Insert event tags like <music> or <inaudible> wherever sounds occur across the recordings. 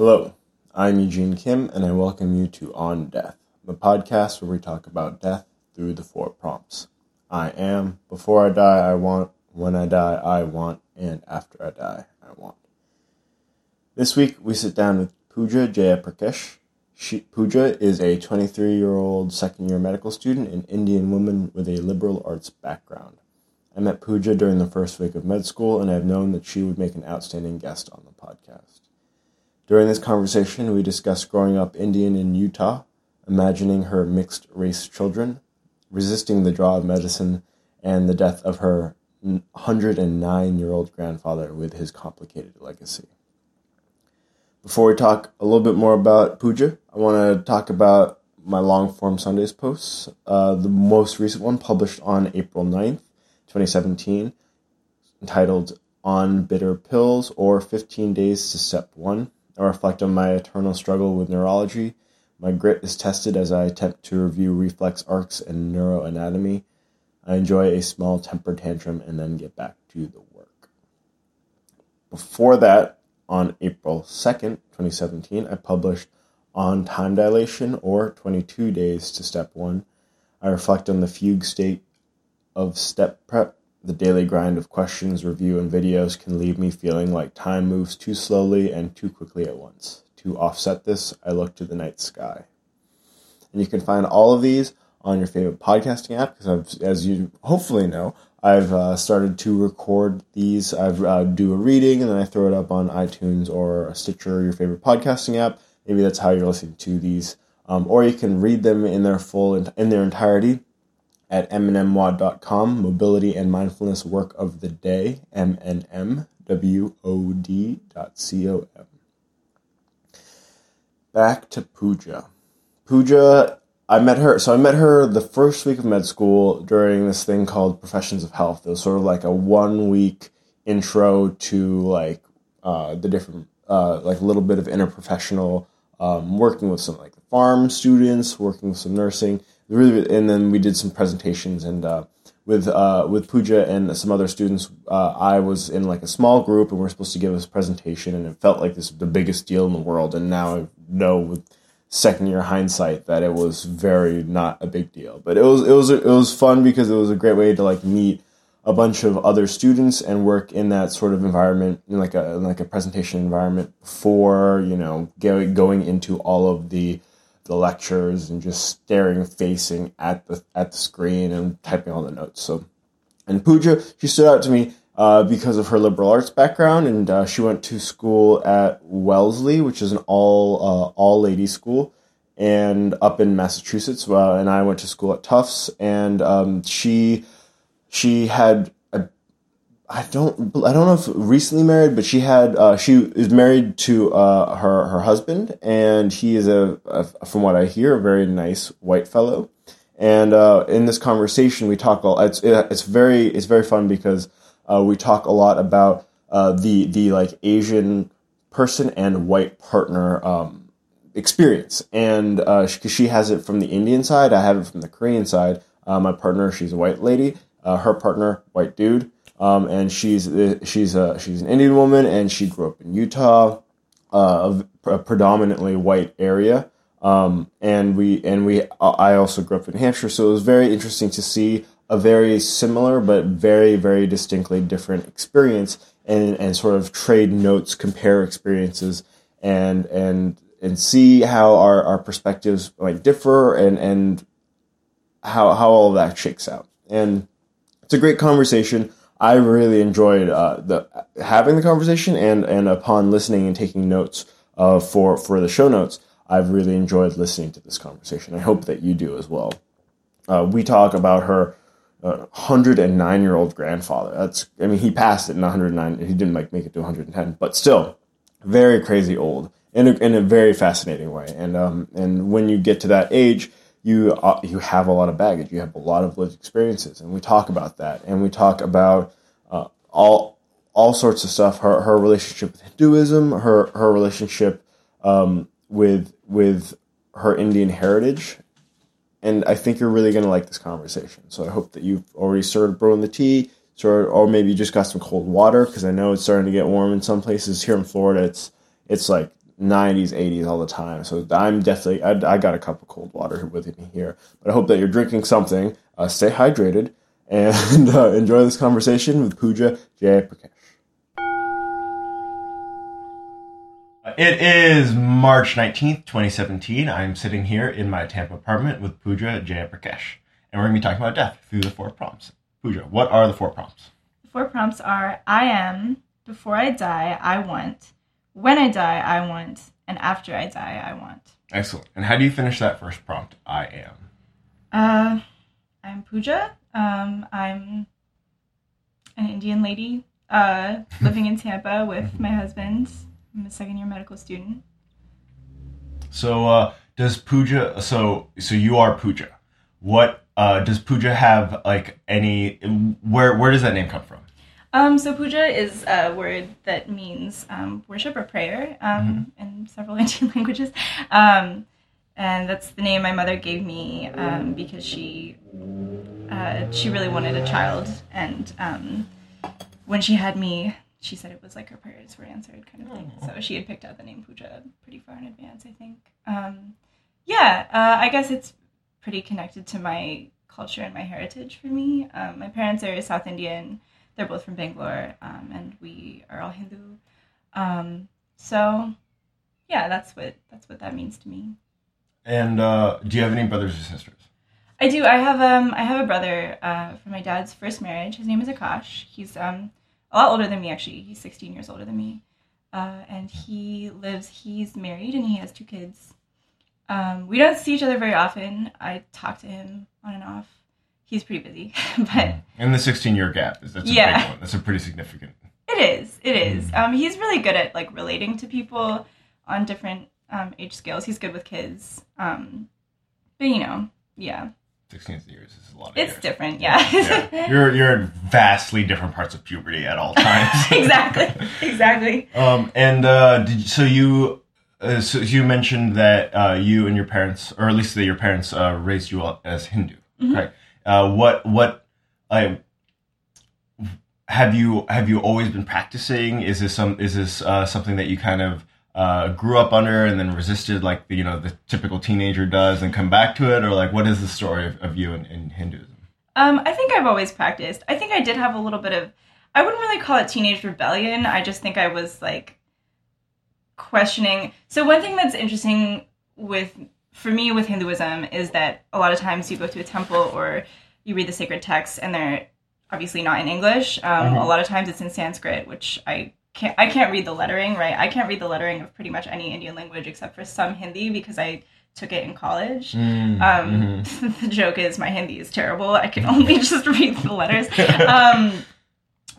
Hello, I'm Eugene Kim, and I welcome you to On Death, the podcast where we talk about death through the four prompts. I am, before I die, I want, when I die, I want, and after I die, I want. This week, we sit down with Pooja Jayaprakash. She, Pooja is a 23 year old second year medical student, an Indian woman with a liberal arts background. I met Pooja during the first week of med school, and I've known that she would make an outstanding guest on the podcast. During this conversation, we discussed growing up Indian in Utah, imagining her mixed race children, resisting the draw of medicine, and the death of her 109 year old grandfather with his complicated legacy. Before we talk a little bit more about Pooja, I want to talk about my long form Sundays posts. Uh, the most recent one published on April 9th 2017, entitled On Bitter Pills or 15 Days to Step 1. I reflect on my eternal struggle with neurology. My grit is tested as I attempt to review reflex arcs and neuroanatomy. I enjoy a small temper tantrum and then get back to the work. Before that, on April 2nd, 2017, I published On Time Dilation or 22 Days to Step 1. I reflect on the fugue state of step prep, the daily grind of questions, review, and videos can leave me feeling like time moves too slowly and too quickly at once. To offset this, I look to the night sky. And you can find all of these on your favorite podcasting app because, as you hopefully know, I've uh, started to record these. I uh, do a reading and then I throw it up on iTunes or Stitcher, your favorite podcasting app. Maybe that's how you're listening to these. Um, or you can read them in their full in their entirety at mnmwod.com, Mobility and Mindfulness Work of the Day, MNMWOD.com. Back to Pooja. Pooja, I met her, so I met her the first week of med school during this thing called Professions of Health. It was sort of like a one week intro to like uh, the different, uh, like a little bit of interprofessional um, working with some like pharm students, working with some nursing really, and then we did some presentations and uh, with uh, with Pooja and some other students. Uh, I was in like a small group, and we are supposed to give a presentation, and it felt like this the biggest deal in the world. And now I know with second year hindsight that it was very not a big deal, but it was it was it was fun because it was a great way to like meet a bunch of other students and work in that sort of environment, in like a like a presentation environment before you know going into all of the the lectures and just staring facing at the at the screen and typing all the notes. So, and Pooja, she stood out to me uh, because of her liberal arts background, and uh, she went to school at Wellesley, which is an all uh, all ladies school, and up in Massachusetts. Uh, and I went to school at Tufts, and um, she she had I don't I don't know if recently married, but she had uh, she is married to uh, her her husband, and he is a, a, from what I hear a very nice white fellow. And uh, in this conversation, we talk all it's it's very it's very fun because uh, we talk a lot about uh, the the like Asian person and white partner um, experience, and uh, she has it from the Indian side, I have it from the Korean side. my partner, she's a white lady. her partner, white dude um, and she's she's a she's an Indian woman, and she grew up in Utah, uh, a predominantly white area. Um, and we and we I also grew up in Hampshire, so it was very interesting to see a very similar but very very distinctly different experience, and and sort of trade notes, compare experiences, and and and see how our, our perspectives might differ, and and how how all of that shakes out. And it's a great conversation. I really enjoyed uh, the having the conversation, and and upon listening and taking notes uh, for for the show notes, I've really enjoyed listening to this conversation. I hope that you do as well. Uh, we talk about her uh, 109 year old grandfather. That's I mean he passed it in 109. He didn't like make it to 110, but still very crazy old in a, in a very fascinating way. And um and when you get to that age you uh, you have a lot of baggage. You have a lot of lived experiences, and we talk about that, and we talk about uh, all all sorts of stuff. Her her relationship with Hinduism, her her relationship um, with with her Indian heritage, and I think you're really going to like this conversation. So I hope that you've already started brewing the tea, or maybe you just got some cold water because I know it's starting to get warm in some places. Here in Florida, it's it's like 90s, 80s all the time. So I'm definitely, I, I got a cup of cold water with me here. But I hope that you're drinking something. Uh, stay hydrated and <laughs> uh, enjoy this conversation with Pooja Jayaprakash. It is March 19th, 2017. I'm sitting here in my Tampa apartment with Pooja Jayaprakash. And we're going to be talking about death through the four prompts. Pooja, what are the four prompts? The four prompts are I am, before I die, I want, when I die, I want, and after I die, I want. Excellent. And how do you finish that first prompt? I am. Uh, I'm Pooja. Um, I'm an Indian lady uh, <laughs> living in Tampa with my husband. I'm a second year medical student. So, uh, does Pooja? So, so you are Pooja. What uh, does Pooja have? Like any? Where where does that name come from? Um, so puja is a word that means um, worship or prayer um, mm-hmm. in several <laughs> Indian languages, um, and that's the name my mother gave me um, because she uh, she really wanted a child, and um, when she had me, she said it was like her prayers were answered, kind of thing. So she had picked out the name puja pretty far in advance, I think. yeah, uh, I guess it's pretty connected to my culture and my heritage for me. my parents are South Indian they're both from Bangalore, um, and we are all Hindu. Um, so, yeah, that's what that's what that means to me. And uh, do you have any brothers or sisters? I do. I have um I have a brother uh, from my dad's first marriage. His name is Akash. He's um a lot older than me actually. He's 16 years older than me, uh, and he lives. He's married and he has two kids. Um, we don't see each other very often. I talk to him on and off he's pretty busy. <laughs> but and the 16 year gap is that's a yeah. big one. That's a pretty significant. It is. It is. Mm. Um, he's really good at like relating to people on different um, age scales. He's good with kids. Um, but you know, yeah. 16 years is a lot. it's years. different, yeah. yeah. <laughs> You're you're in vastly different parts of puberty at all times. <laughs> exactly. Exactly. Um, and uh, did so you. Uh, so you mentioned that uh, you and your parents, or at least that your parents uh, raised you as Hindu, mm-hmm. right? Uh, what what have you have you always been practicing? Is this some is this uh, something that you kind of uh, grew up under and then resisted like the, you know the typical teenager does and come back to it, or like what is the story of, of you in, in Hinduism? Um, I think I've always practiced. I think I did have a little bit of I wouldn't really call it teenage rebellion. I just think I was like questioning. So one thing that's interesting with for me with Hinduism is that a lot of times you go to a temple or you read the sacred texts and they're obviously not in English. Um, mm-hmm. A lot of times it's in Sanskrit, which I can't I can't read the lettering, right? I can't read the lettering of pretty much any Indian language except for some Hindi because I took it in college. Mm-hmm. Um, mm-hmm. <laughs> the joke is my Hindi is terrible. I can only <laughs> just read the letters. <laughs> Um,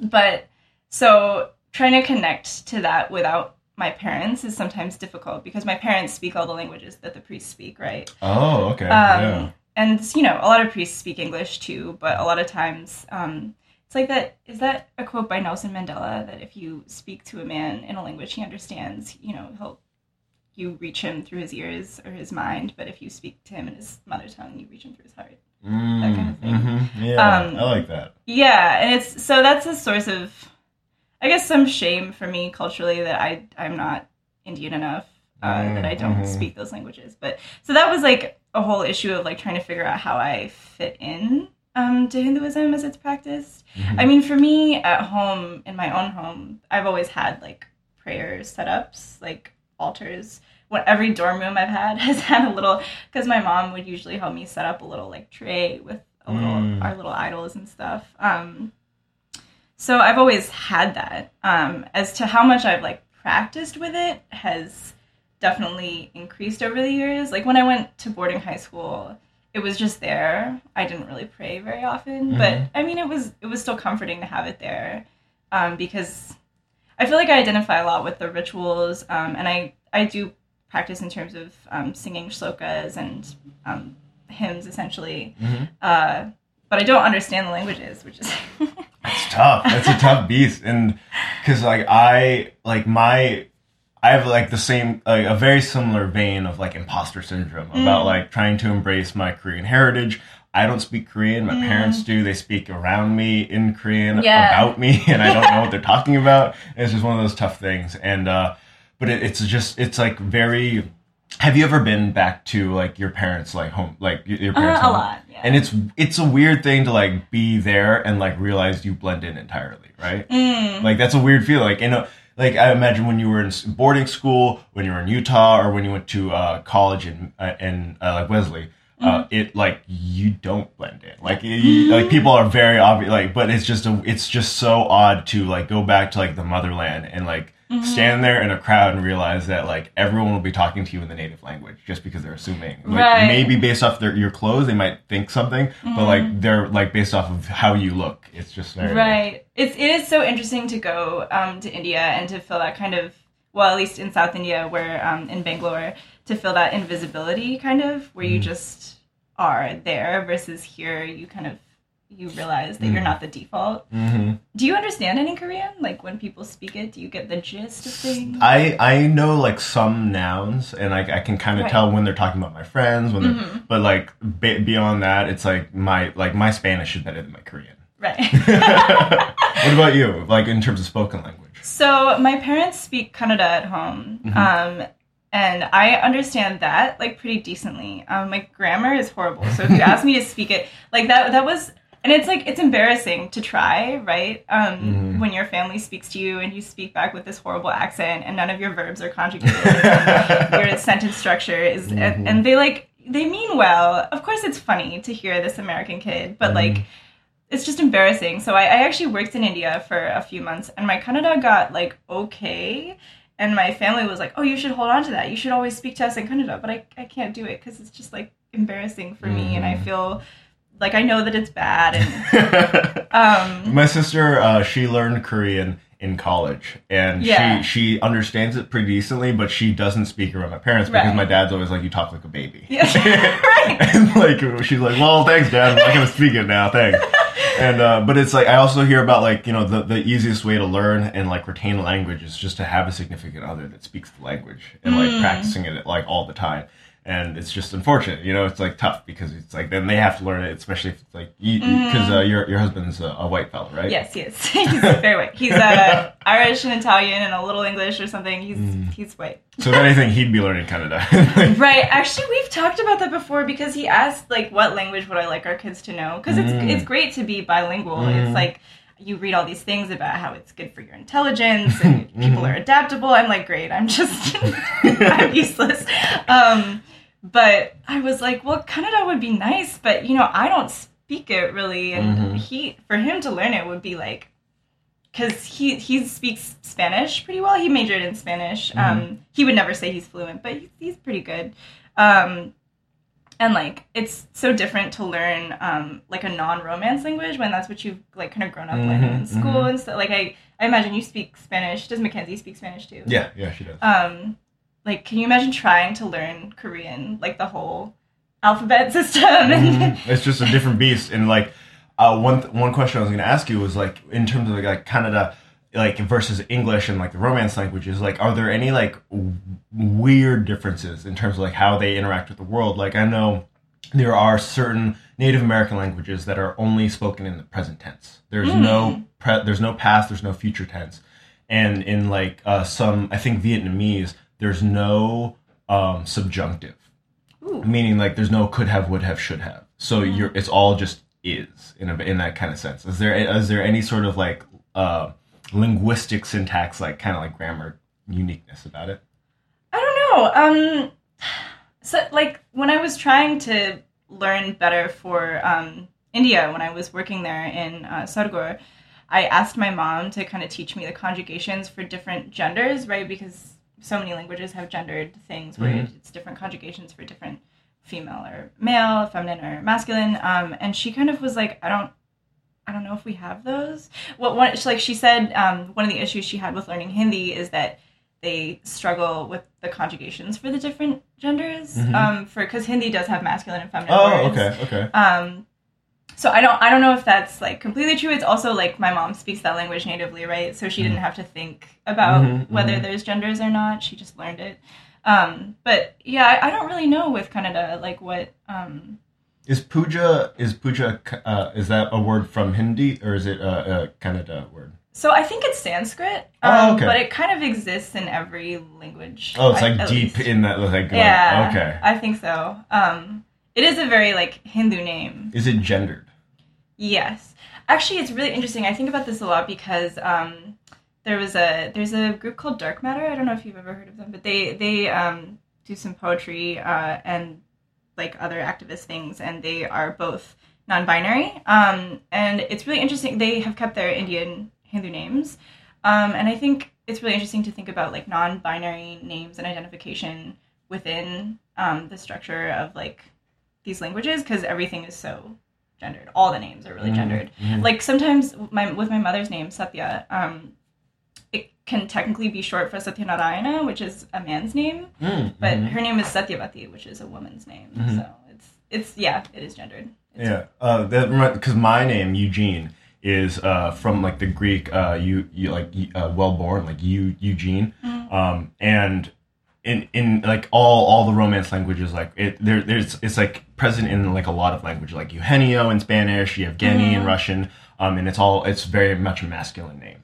but so trying to connect to that without my parents is sometimes difficult because my parents speak all the languages that the priests speak, right? Oh, okay. Um, yeah. And you know, a lot of priests speak English too, but a lot of times um, it's like that. Is that a quote by Nelson Mandela that if you speak to a man in a language he understands, you know, he'll you reach him through his ears or his mind, but if you speak to him in his mother tongue, you reach him through his heart. Mm, that kind of thing. Mm-hmm. Yeah, um, I like that. Yeah, and it's so that's a source of I guess some shame for me culturally that I I'm not Indian enough uh, mm, that I don't mm-hmm. speak those languages. But so that was like a whole issue of like trying to figure out how I fit in um, to Hinduism as it's practiced. Mm-hmm. I mean, for me at home in my own home, I've always had like prayer setups, like altars. What every dorm room I've had <laughs> has had a little because my mom would usually help me set up a little like tray with a little mm. our little idols and stuff. Um, so I've always had that. Um, as to how much I've like practiced with it has definitely increased over the years. Like when I went to boarding high school, it was just there. I didn't really pray very often, mm-hmm. but I mean, it was it was still comforting to have it there um, because I feel like I identify a lot with the rituals, um, and I I do practice in terms of um, singing shlokas and um, hymns, essentially. Mm-hmm. Uh, but I don't understand the languages, which is <laughs> it's tough. It's a tough beast, and because like I like my I have like the same like a very similar vein of like imposter syndrome mm. about like trying to embrace my Korean heritage. I don't speak Korean. My mm. parents do. They speak around me in Korean yeah. about me, <laughs> and I don't know what they're <laughs> talking about. It's just one of those tough things. And uh, but it, it's just it's like very. Have you ever been back to like your parents' like home, like your parents' Uh, a lot, yeah. And it's it's a weird thing to like be there and like realize you blend in entirely, right? Mm. Like that's a weird feeling. Like you know, like I imagine when you were in boarding school, when you were in Utah, or when you went to uh, college in uh, in uh, like Wellesley. Uh, it like you don't blend in like you, like people are very obvious like but it's just a it's just so odd to like go back to like the motherland and like stand there in a crowd and realize that like everyone will be talking to you in the native language just because they're assuming. Like Right. maybe based off their your clothes they might think something but like they're like based off of how you look. It's just very Right. It's it is so interesting to go um, to India and to feel that kind of well, at least in South India, where um, in Bangalore, to feel that invisibility kind of where you just are there versus here you kind of you realize that you're not the default. hmm Do you understand any Korean? Like when people speak it, do you get the gist of things? I I know like some nouns, and I, I can kind of Right. tell when they're talking about my friends. When Mhm. but like be, beyond that, it's like my like my Spanish is better than my Korean. right. <laughs> <laughs> what about you? Like in terms of spoken language? So my parents speak Kannada at home, Mhm. um, and I understand that like pretty decently. Um, my grammar is horrible, so if you ask me to speak it like that, that was, and it's like it's embarrassing to try, right? Um, Mhm. When your family speaks to you and you speak back with this horrible accent, and none of your verbs are conjugated, and <laughs> your sentence structure is, Mhm. and, and they like they mean well. Of course, it's funny to hear this American kid, but like it's just embarrassing. So I, I actually worked in India for a few months, and my Kannada got like okay, and my family was like, "Oh, you should hold on to that. You should always speak to us in Kannada." But I, I can't do it because it's just like embarrassing for me, and I Mhm. feel like I know that it's bad. And <laughs> um, my sister, uh, she learned Korean in college, and Yeah. she she understands it pretty decently, but she doesn't speak around my parents because Right. my dad's always like, "You talk like a baby." <laughs> Yeah, right. <laughs> and like she's like, "Well, thanks, Dad. I'm not gonna speak it now, thanks." <laughs> And uh, but it's like I also hear about like you know the the easiest way to learn and like retain language is just to have a significant other that speaks the language and like Mm. practicing it like all the time. And it's just unfortunate, you know. It's like tough because it's like then they have to learn it, especially if it's like because uh, your your husband's a, a white fella, right? yes, yes, <laughs> he's very white. He's uh, <laughs> Irish and Italian and a little English or something. He's Mm. he's white. So if anything, he'd be learning Kannada. <laughs> Right. Actually, we've talked about that before because he asked like, "What language would I like our kids to know?" Because it's Mm. it's great to be bilingual. Mm. It's like you read all these things about how it's good for your intelligence and people are adaptable. I'm like, great. I'm just I'm useless. Um, but I was like, well, Kannada would be nice, but you know, I don't speak it really, and Mhm. he for him to learn it would be like. Because he he speaks Spanish pretty well. He majored in Spanish. Um, he would never say he's fluent, but he's, he's pretty good. Um, and like it's so different to learn um, like a non-romance language when that's what you've like kind of grown up learning in school mhm. and stuff. Like I, I imagine you speak Spanish. Does Mackenzie speak Spanish too? yeah, yeah, she does. Um, like, can you imagine trying to learn Korean, like the whole alphabet <laughs> system? Mhm. <laughs> it's just a different beast. And like uh, one th- one question I was going to ask you was like in terms of like Kannada, like versus English and like the Romance languages. Like, are there any like w- weird differences in terms of like how they interact with the world? Like, I know there are certain Native American languages that are only spoken in the present tense. There's Mm. no pre- there's no past, there's no future tense. And in like uh, some, I think Vietnamese, there's no um, subjunctive Ooh. meaning like there's no could have, would have, should have. So Mm-hmm. you're it's all just is in a, in that kind of sense. Is there is there any sort of like uh, linguistic syntax, like kind of like grammar uniqueness about it? I don't know. Um, so like when I was trying to learn better for um, India, when I was working there in uh, Sargor, I asked my mom to kind of teach me the conjugations for different genders, right? Because so many languages have gendered things where Mhm. it's different conjugations for different female or male, feminine or masculine. Um, and she kind of was like, I don't. I don't know if we have those. What one? Like she said, um, one of the issues she had with learning Hindi is that they struggle with the conjugations for the different genders. Mhm. Um, for because Hindi does have masculine and feminine Oh, words. okay, okay. Um, so I don't I don't know if that's like completely true. It's also like my mom speaks that language natively, right? So she didn't have to think about Mhm, whether mhm. there's genders or not. She just learned it. Um, but yeah, I, I don't really know with Kannada like what. Um, Is puja is puja uh, is that a word from Hindi or is it a, a Kannada word? So I think it's Sanskrit, Oh, um, okay. but it kind of exists in every language. Oh, it's like at deep least. in that, like, Yeah. okay. I think so. Um, it is a very like Hindu name. Is it gendered? Yes, actually, it's really interesting. I think about this a lot because um, there was a there's a group called Dark Matter. I don't know if you've ever heard of them, but they they um, do some poetry uh, and like other activist things, and they are both non-binary. Um, and it's really interesting. They have kept their Indian Hindu names, um, and I think it's really interesting to think about like non-binary names and identification within um, the structure of like these languages because everything is so gendered. All the names are really Mhm, gendered. mhm. Like sometimes my with my mother's name Satya, um, it can technically be short for Satyanarayana, which is a man's name, Mm, but her name is Satyavati, which is a woman's name. Mhm. So it's it's yeah, it is gendered. It's, Yeah, uh, because my name Eugene is uh, from like the Greek, uh, you, you like uh, well born, like you Eugene, Mhm. um, and in in like all all the Romance languages, like it there there's it's like present in like a lot of languages, like Eugenio in Spanish, Evgeny in Mhm. Russian, um, and it's all it's very much a masculine name.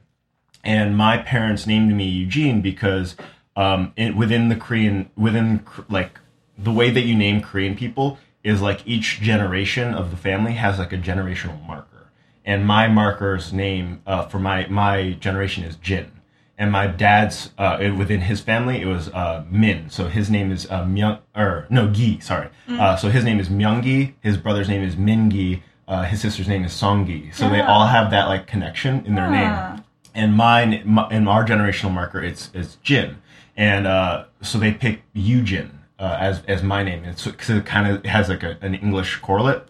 And my parents named me Eugene because um, in, within the Korean within like the way that you name Korean people is like each generation of the family has like a generational marker, and my marker's name uh, for my my generation is Jin, and my dad's uh, it- within his family it was uh, Min, so his name is uh, Myung or no Gi, sorry, uh, so his name is Myunggi, his brother's name is Mingi, uh, his sister's name is Songi, so they Ah. all have that like connection in their name. Ah. and mine my, in our generational marker it's it's Jin, and uh, so they pick Eugene uh, as as my name, and so because it kind of has like a, an English correlate,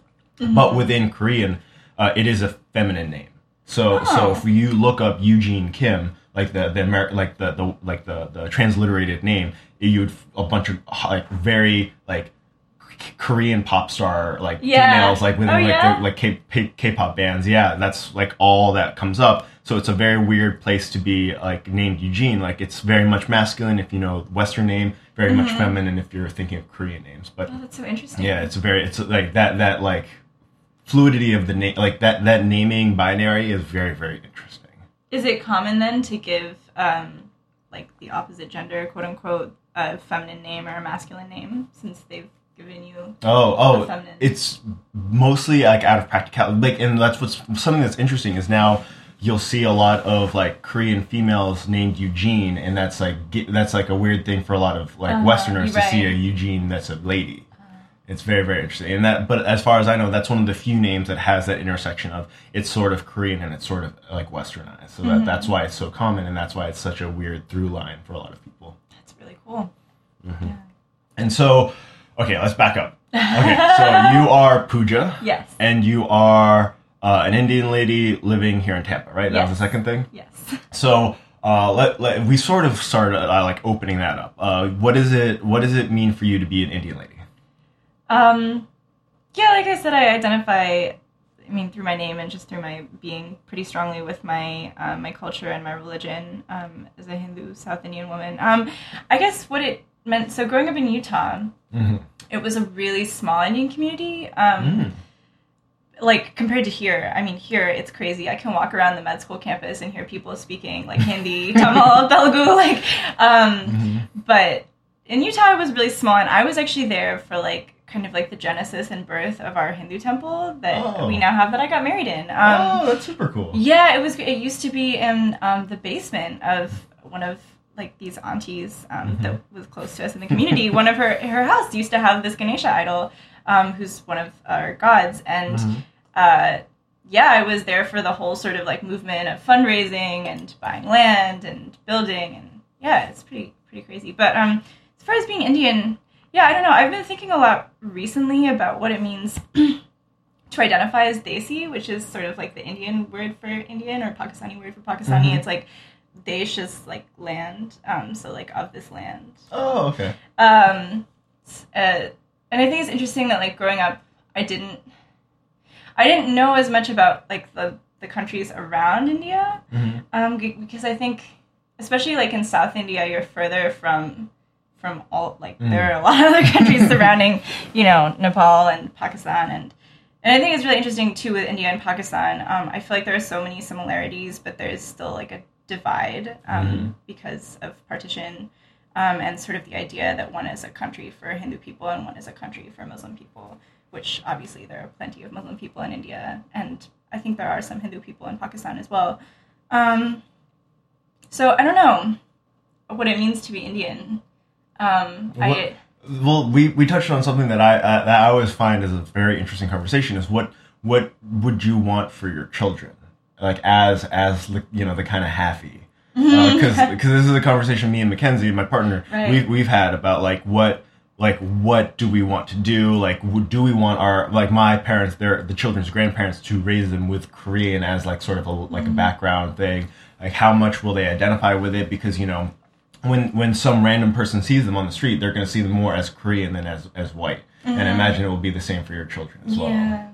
but within Korean, uh, it is a feminine name. So so Oh. if you look up Eugene Kim, like the the Amer- like the, the like the the transliterated name, you'd a bunch of like very like Korean pop star like Yeah. females like within Oh, like yeah? the, like K- K- K-pop bands. Yeah, that's like all that comes up. So it's a very weird place to be like named Eugene. Like it's very much masculine if you know Western name, very much mm-hmm. feminine if you're thinking of Korean names. But Oh, that's so interesting. yeah, it's a very it's like that that like fluidity of the name like that that naming binary is very very interesting. Is it common then to give um, like the opposite gender, quote unquote, a feminine name or a masculine name since they've given you? Oh, oh, it's mostly like out of practicality. Like, and that's what's something that's interesting is now you'll see a lot of like Korean females named Eugene, and that's like that's like a weird thing for a lot of like Uh-huh, Westerners to see a. Eugene that's a lady. It's very very interesting, and that. But as far as I know, that's one of the few names that has that intersection of it's sort of Korean and it's sort of like Westernized. So Mm-hmm. that that's why it's so common, and that's why it's such a weird through line for a lot of people. That's really cool. Yeah. And so, okay, let's back up. Okay, <laughs> so you are Pooja. Yes. And you are uh, an Indian lady living here in Tampa, right? That was the second thing. Yes. So uh, let, let we sort of started uh, like opening that up. Uh, what is it? What does it mean for you to be an Indian lady? Um, yeah, like I said, I identify. I mean, through my name and just through my being pretty strongly with my uh, my culture and my religion um, as a Hindu South Indian woman. Um, I guess what it meant. So growing up in Utah, Mhm. it was a really small Indian community. Um, Like compared to here, I mean, here it's crazy. I can walk around the med school campus and hear people speaking like Hindi, <laughs> Tamil, Telugu, like. Um, but in Utah, it was really small, and I was actually there for like kind of like the genesis and birth of our Hindu temple that Oh. we now have that I got married in. Um, oh, that's super cool. yeah, it was. It used to be in um, the basement of one of like these aunties um, Mm-hmm. that was close to us in the community. one of her her house used to have this Ganesha idol, um, who's one of our gods, and Mhm. uh, yeah, I was there for the whole sort of like movement of fundraising and buying land and building, and yeah, it's pretty pretty crazy. But um, as far as being Indian, yeah, I don't know. I've been thinking a lot recently about what it means <clears throat> to identify as Desi, which is sort of like the Indian word for Indian or Pakistani word for Pakistani. Mhm. It's like Desh is like land, um, so like of this land. Oh, okay. Um, uh, and I think it's interesting that like growing up, I didn't, I didn't know as much about like the the countries around India, Mhm. um, because I think, especially like in South India, you're further from from all like Mm. there are a lot of other countries <laughs> surrounding, you know, Nepal and Pakistan and and I think it's really interesting too with India and Pakistan. Um, I feel like there are so many similarities, but there's still like a divide um, Mhm. because of partition um, and sort of the idea that one is a country for Hindu people and one is a country for Muslim people. Which obviously there are plenty of Muslim people in India, and I think there are some Hindu people in Pakistan as well. Um, so I don't know what it means to be Indian. Um, I Well, we, we touched on something that I uh, that I always find is a very interesting conversation. Is what what would you want for your children, like as as you know the kind of halfy, because because this is a conversation me and Mackenzie, my partner, Right. we've we've had about like what like what do we want to do? Like do we want our like my parents their the children's grandparents to raise them with korean as like sort of a like a background thing? Like how much will they identify with it? Because you know when when some random person sees them on the street they're going to see them more as korean than as as white and I imagine it will be the same for your children as well Yeah.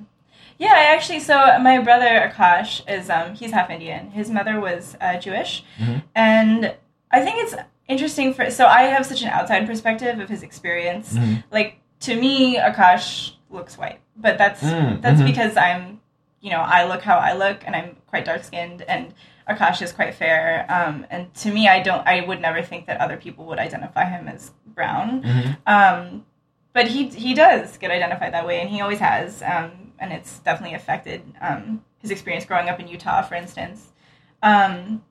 Yeah, I actually so my brother Akash is um he's half Indian. His mother was uh, Jewish. Mhm. And I think it's interesting for so I have such an outside perspective of his experience. Mhm. Like to me Akash looks white, but that's Mm, that's mhm. because I'm you know, I look how I look and I'm quite dark-skinned and Akash is quite fair. Um, and to me, I don't, I would never think that other people would identify him as brown. Mhm. Um, but he he does get identified that way, and he always has, um, and it's definitely affected um, his experience growing up in Utah, for instance. Um,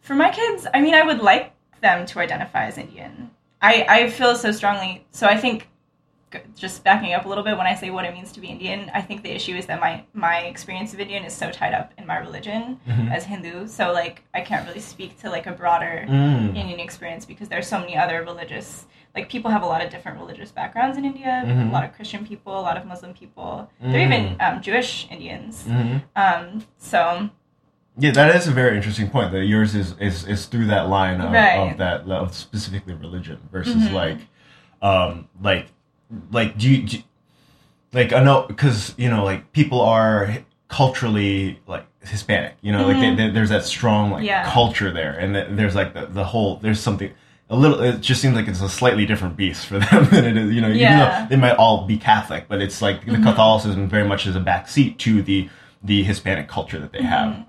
for my kids, I mean, I would like them to identify as Indian. I I feel so strongly. So I think just backing up a little bit when I say what it means to be Indian, I think the issue is that my my experience of Indian is so tied up in my religion Mhm. as Hindu. So like I can't really speak to like a broader Mm. Indian experience because there's so many other religious like people have a lot of different religious backgrounds in India. Mhm. A lot of Christian people, a lot of Muslim people. There are Mm. even um, Jewish Indians. Mhm. Um, so Yeah, that is a very interesting point. That yours is is, is through that line of, Right. of that of specifically religion versus Mhm. like, um, like, like do you, do you- like I know because you know like people are culturally like Hispanic. You know, like Mhm. they, they, there's that strong like Yeah. culture there, and th- there's like the, the whole there's something. A little, it just seems like it's a slightly different beast for <laughs> them than it is, you know. Even though they might all be Catholic, but it's like the Mhm. Catholicism very much is a backseat to the the Hispanic culture that they have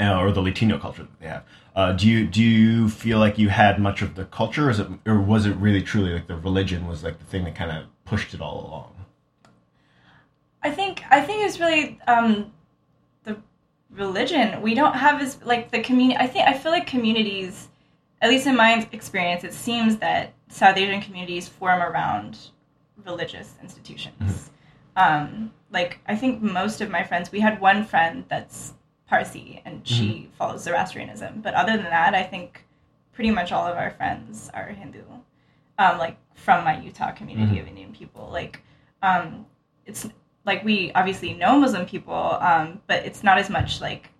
uh, or the Latino culture that they have. Uh, do you do you feel like you had much of the culture, or, is it, or was it really truly like the religion was like the thing that kind of pushed it all along? I think I think it's really um, the religion. We don't have as like the community. I think I feel like communities, at least in my experience, it seems that South Asian communities form around religious institutions. Um, like I think most of my friends, we had one friend that's Parsi and she follows Zoroastrianism, but other than that, I think pretty much all of our friends are Hindu. Um, like from my Utah community Mhm. of Indian people, like um, it's like we obviously know Muslim people, um, but it's not as much like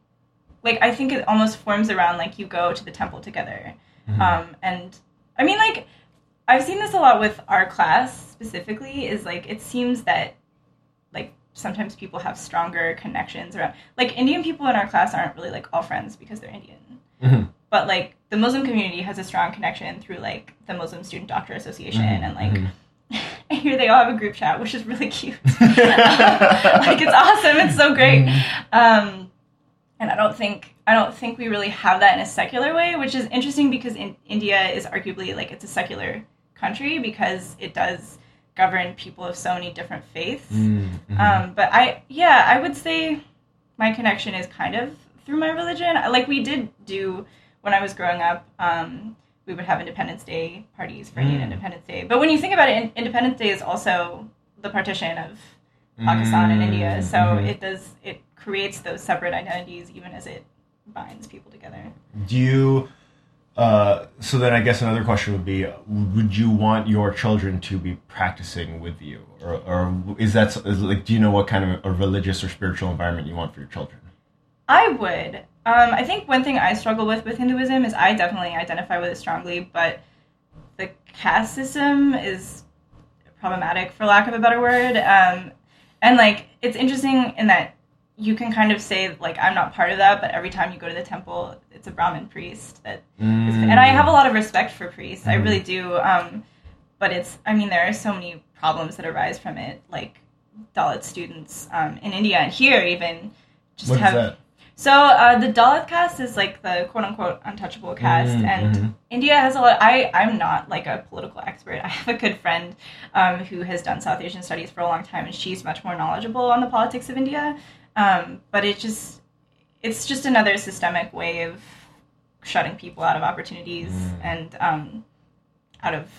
like I think it almost forms around like you go to the temple together, Mhm. um, and I mean like I've seen this a lot with our class specifically. Is like it seems that like sometimes people have stronger connections around like Indian people in our class aren't really like all friends because they're Indian, Mhm. But like the Muslim community has a strong connection through like the Muslim Student Doctor Association Mhm, and like. <laughs> mhm. Here they all have a group chat, which is really cute. <laughs> like it's awesome. It's so great. Um, and I don't think I don't think we really have that in a secular way, which is interesting because in, India is arguably like it's a secular country because it does govern people of so many different faiths. Mm, mhm. Um, but I yeah, I would say my connection is kind of through my religion. Like we did do when I was growing up. Um, we would have Independence Day parties for Indian Mm. Independence Day. But when you think about it, In- Independence Day is also the partition of Pakistan and India. So Mhm. it does it creates those separate identities even as it binds people together. Do you? Uh, so then, I guess another question would be: Would you want your children to be practicing with you, or, or is that is, like? Do you know what kind of a religious or spiritual environment you want for your children? I would. Um, I think one thing I struggle with with Hinduism is I definitely identify with it strongly, but the caste system is problematic, for lack of a better word. Um, and like, it's interesting in that you can kind of say like I'm not part of that, but every time you go to the temple, it's a Brahmin priest that Mm. and I have a lot of respect for priests. I Mhm. really do. Um, but it's, I mean, there are so many problems that arise from it, like Dalit students um, in India and here even just What is have. So uh, the Dalit caste is like the quote unquote untouchable caste, Mm, and. India has a lot. I I'm not like a political expert. <laughs> I have a good friend um, who has done South Asian studies for a long time, and she's much more knowledgeable on the politics of India. Um, but it just it's just another systemic way of shutting people out of opportunities Mm. and um, out of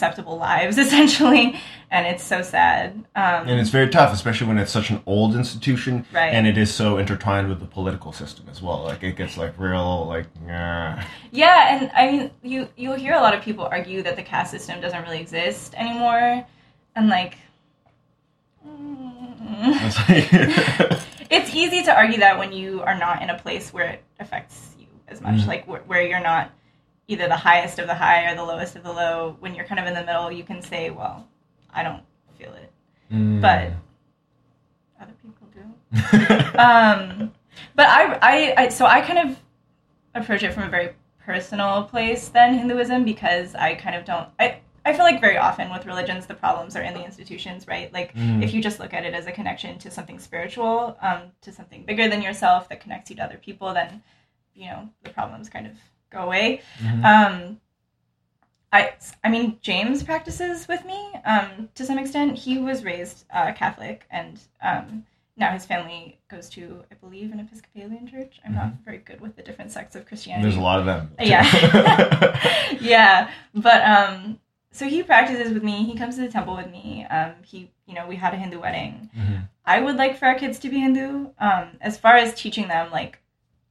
acceptable lives, <laughs> essentially. And it's so sad. Um, And it's very tough, especially when it's such an old institution, Right. and it is so intertwined with the political system as well. Like it gets like real, like nah. Yeah, and I mean, you you'll hear a lot of people argue that the caste system doesn't really exist anymore, and like, mm, <laughs> <laughs> It's easy to argue that when you are not in a place where it affects you as much, Mhm. like wh- where you're not either the highest of the high or the lowest of the low. When you're kind of in the middle, you can say, "Well, I don't feel it," Mm. but other people do. <laughs> um, but I, I, I, so I kind of approach it from a very personal place than Hinduism because I kind of don't. I, I feel like very often with religions, the problems are in the institutions, right? Like Mm. if you just look at it as a connection to something spiritual, um, to something bigger than yourself that connects you to other people, then you know the problems kind of go away. Mhm. Um, I, I mean, James practices with me um, to some extent. He was raised uh, Catholic, and um, now his family goes to, I believe, an Episcopalian church. I'm not very good with the different sects of Christianity. There's a lot of them. Yeah. <laughs> yeah, but um, so he practices with me. He comes to the temple with me. Um, he, you know, we had a Hindu wedding. Mhm. I would like for our kids to be Hindu. Um, as far as teaching them like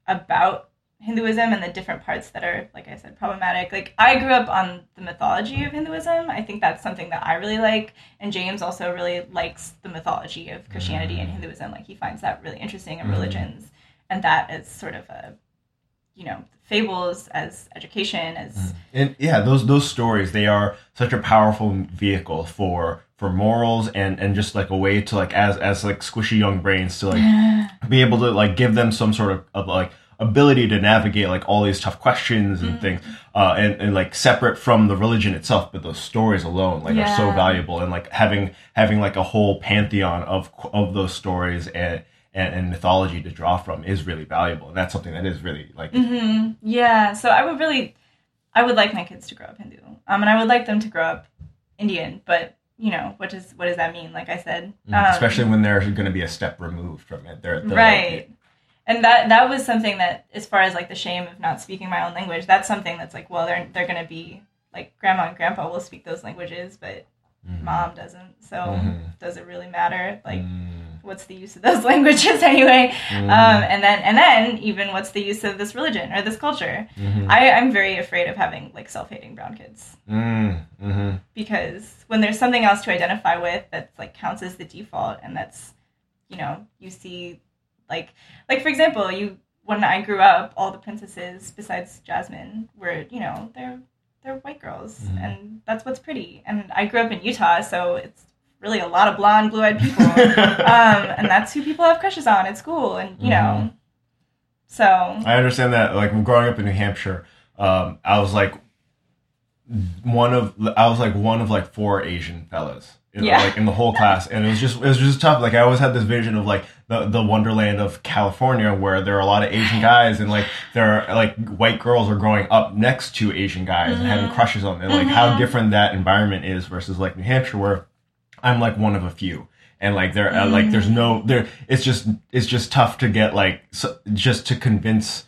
about Hinduism and the different parts that are, like I said, problematic. Like I grew up on the mythology of Hinduism. I think that's something that I really like, and James also really likes the mythology of Christianity and Hinduism. Like he finds that really interesting in Mhm. religions, and that as sort of a, you know, fables as education as And yeah, those those stories they are such a powerful vehicle for for morals and and just like a way to like as as like squishy young brains to like <sighs> be able to like give them some sort of, of like ability to navigate like all these tough questions and things uh and, and like separate from the religion itself but those stories alone like are so valuable. And like having having like a whole pantheon of of those stories and and, and mythology to draw from is really valuable. And that's something that is really like hmm Yeah, so I would really, I would like my kids to grow up Hindu, um, and I would like them to grow up Indian. But you know, what does what does that mean? Like I said, um, Mm, especially when they're going to be a step removed from it. They're, they're right. And that that was something that, as far as like the shame of not speaking my own language, that's something that's like, well, they're they're gonna be like grandma and grandpa will speak those languages, but Mhm. mom doesn't. So Mhm. does it really matter? Like, Mm, what's the use of those <laughs> languages anyway? mm, Um, and then and then even what's the use of this religion or this culture? mhm, I, I'm very afraid of having like self-hating brown kids mm, mhm. because when there's something else to identify with that's like counts as the default and that's you know you see like like for example you when I grew up all the princesses besides Jasmine were you know they're they're white girls Mhm. and that's what's pretty and I grew up in Utah so it's really a lot of blonde blue-eyed people <laughs> um, and that's who people have crushes on at school and you know so I understand that. Like growing up in New Hampshire, um, I was like one of I was like one of like four Asian fellas. In, Yeah. Like in the whole class, and it was just it was just tough. Like I always had this vision of like the the wonderland of California, where there are a lot of Asian <laughs> guys, and like there are like white girls are growing up next to Asian guys and having crushes on them, and like how Mhm. different that environment is versus like New Hampshire, where I'm like one of a few. And like there, uh, like there's no there. It's just it's just tough to get like so, just to convince,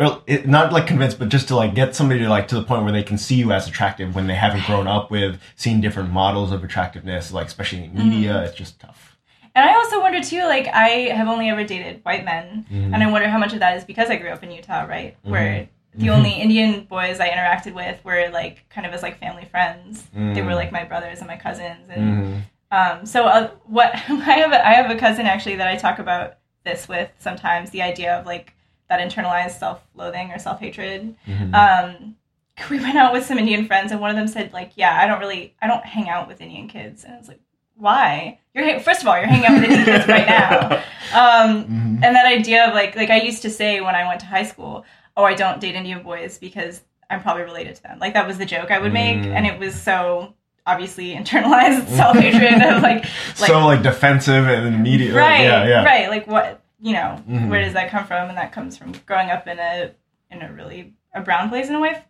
or it, not like convince, but just to like get somebody to like to the point where they can see you as attractive when they haven't grown up with seeing different models of attractiveness, like especially in media. It's just tough. And I also wonder too, like I have only ever dated white men, Mhm. and I wonder how much of that is because I grew up in Utah, right? Where the only Indian boys I interacted with were like kind of as like family friends. They were Mm. like my brothers and my cousins, and um, so uh, what <laughs> I have a, I have a cousin actually that I talk about this with sometimes the idea of like that internalized self-loathing or self-hatred. Mhm. Um, <laughs> we went out with some Indian friends, and one of them said like, "Yeah, I don't really I don't hang out with Indian kids," and I was like. Why? You're first of all, you're hanging out with Indian kids right now. <laughs> Um, Mhm. and that idea of like like I used to say when I went to high school, oh, I don't date Indian boys because I'm probably related to them. Like that was the joke I would make, Mm. and it was so obviously internalized <laughs> self hatred of like like so like defensive and immediate. right yeah, yeah. right like what you know Mhm. where does that come from and that comes from growing up in a in a really a brown place in a white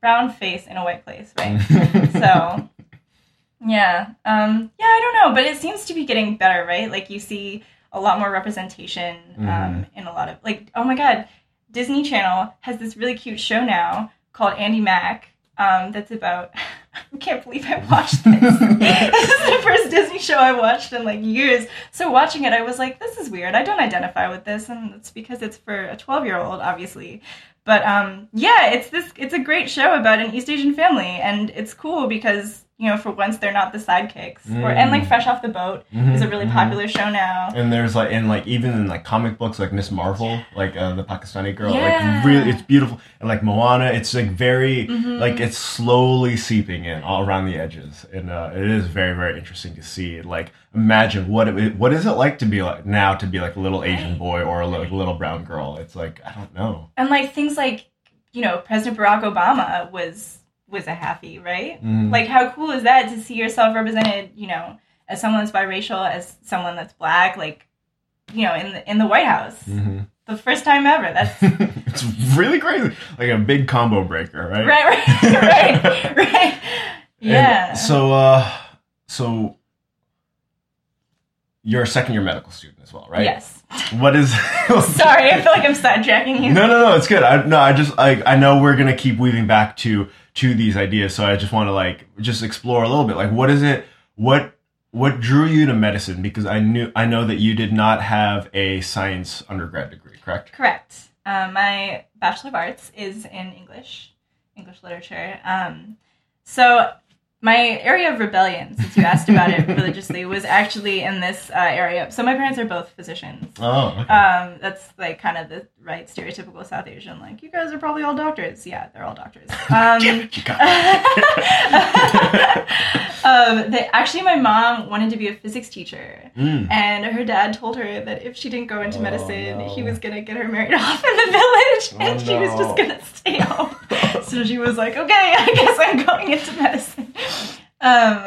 brown face in a white place right <laughs> so yeah um yeah i don't know but it seems to be getting better right like you see a lot more representation um Mhm. in a lot of like oh my god disney channel has this really cute show now called Andi Mack um that's about <laughs> i can't believe i watched this. <laughs> This is the first disney show i watched in like years. So watching it i was like this is weird. I don't identify with this and it's because it's for a 12 year old obviously. But um, yeah, it's this. It's a great show about an East Asian family, and it's cool because you know, for once they're not the sidekicks. Or and like Fresh Off the Boat is a really Mhm. popular show now. And there's like and like even in like comic books like Miss Marvel, like uh, the Pakistani girl, Yeah. like really it's beautiful. And like Moana, it's like very Mhm. like it's slowly seeping in all around the edges, and uh, it is very very interesting to see. Like imagine what it what is it like to be like now to be like a little Asian boy or a li- like, little brown girl. It's like I don't know. And like things like you know, President Barack Obama was was a hapa, right? Mhm. Like how cool is that to see yourself represented? You know, as someone that's biracial, as someone that's black, like you know, in the in the White House, Mhm. the first time ever. That's <laughs> it's really crazy, like a big combo breaker, right? right, right, <laughs> right, right. And Yeah. so, uh, so you're a second year medical student as well, right? Yes. What is? <laughs> Sorry, I feel like I'm sidetracking you. no, no, no. It's good. I no, I just like I know we're gonna keep weaving back to to these ideas, so I just want to like just explore a little bit. Like, what is it? What what drew you to medicine? Because I knew I know that you did not have a science undergrad degree, correct? Correct. Um, my Bachelor of Arts is in English, English literature. Um, so my area of rebellion, since you asked about it <laughs> religiously, was actually in this uh, area. So my parents are both physicians. Oh, okay. Um, that's like kind of the right stereotypical South Asian. Like you guys are probably all doctors. Yeah, they're all doctors. <laughs> Um, Damn it, you got it. <laughs> um, they, actually, my mom wanted to be a physics teacher. Mm. And her dad told her that if she didn't go into Oh, medicine, no. he was gonna get her married <laughs> off in the village, Oh, and she was just gonna stay home. so she was like, "Okay, I guess I'm going into medicine." Um,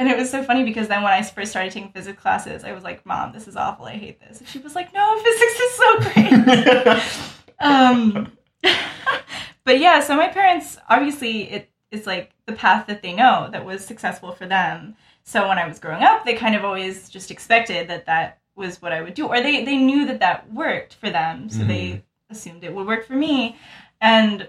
and it was so funny because then when I first started taking physics classes, I was like, "Mom, this is awful. I hate this." And she was like, "No, <laughs> physics is so great." <laughs> um, <laughs> but yeah, so my parents obviously it is like the path that they know that was successful for them. So when I was growing up, they kind of always just expected that that was what I would do, or they they knew that that worked for them, so they assumed it would work for me. And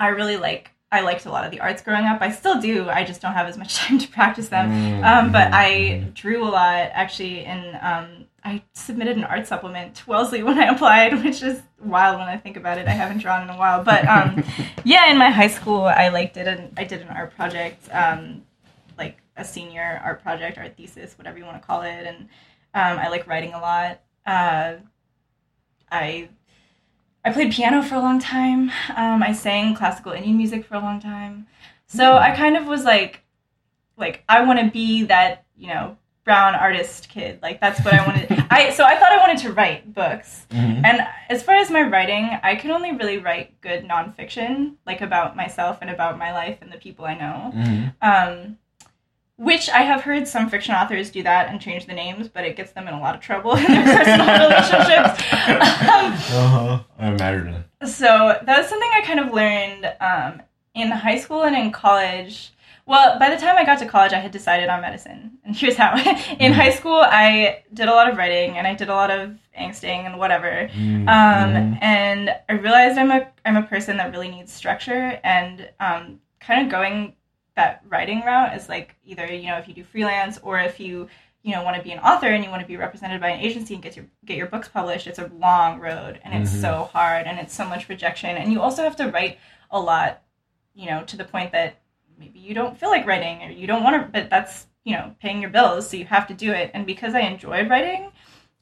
I really like I liked a lot of the arts growing up. I still do. I just don't have as much <laughs> time to practice them. Um, but mhm, I drew a lot actually, and um, I submitted an art supplement to Wellesley when I applied, <laughs> which is wild when I think about it. I haven't drawn in a while, but um, <laughs> yeah, in my high school, I like did an I did an art project, um, like a senior art project, art thesis, whatever you want to call it, and um, I like writing a lot. Uh, I I played piano for a long time. Um, I sang classical Indian music for a long time. So I kind of was like, like I want to be that you know brown artist kid. Like that's what I wanted. <laughs> I so I thought I wanted to write books. Mhm. And as far as my writing, I can only really write good nonfiction, like about myself and about my life and the people I know. Mhm. Um, which I have heard some fiction authors do that and change the names, but it gets them in a lot of trouble <laughs> in their personal <laughs> relationships. Um, Uh-huh. I imagine. so that was something I kind of learned um, in high school and in college. Well, by the time I got to college, I had decided on medicine. And here's how. <laughs> in Mhm. high school, I did a lot of writing and I did a lot of angsting and whatever. Mm, Um, mhm. and I realized I'm a I'm a person that really needs structure and um, kind of going that writing route is like either you know if you do freelance or if you you know want to be an author and you want to be represented by an agency and get your get your books published it's a long road and it's Mhm. so hard and it's so much rejection and you also have to write a lot you know to the point that maybe you don't feel like writing or you don't want to but that's you know paying your bills so you have to do it and because i enjoyed writing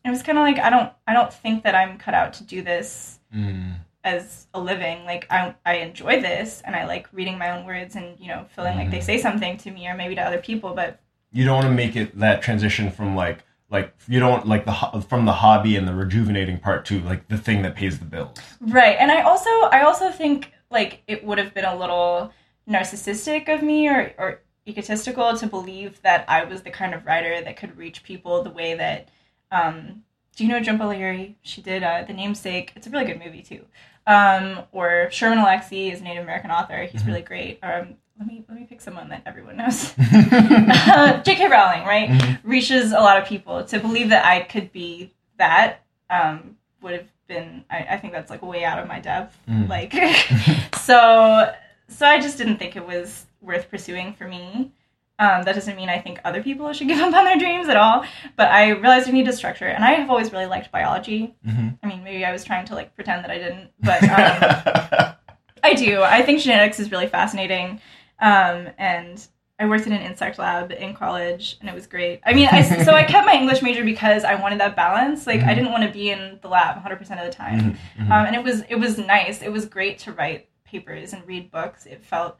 it was kind of like i don't i don't think that i'm cut out to do this Mm. As a living like i i enjoy this and i like reading my own words and you know feeling like they Mhm. say something to me or maybe to other people but you don't want to make it that transition from like like you don't like the from the hobby and the rejuvenating part to like the thing that pays the bills. right and i also i also think like it would have been a little narcissistic of me or or egotistical to believe that I was the kind of writer that could reach people the way that. Um, do you know Jhumpa Lahiri? She did uh, The Namesake. It's a really good movie too. Um, or Sherman Alexie is a Native American author. He's Mm-hmm. really great. Um, let me let me pick someone that everyone knows. <laughs> uh, J.K. Rowling, right, Mm-hmm. reaches a lot of people. To believe that I could be that um, would have been. I, I think that's like way out of my depth. Mm. Like, <laughs> so so I just didn't think it was worth pursuing for me. Um, that doesn't mean I think other people should <laughs> give up on their dreams at all, but I realized I needed structure, and I have always really liked biology. Mhm. I mean, maybe I was trying to like pretend that I didn't, but um, <laughs> I do. I think genetics is really fascinating, um, and I worked in an insect lab in college, and it was great. I mean, I, so I <laughs> kept my English major because I wanted that balance. Like, I didn't want to be in the lab 100 percent of the time, Mhm. um, and it was it was nice. It was great to write papers and read books. It felt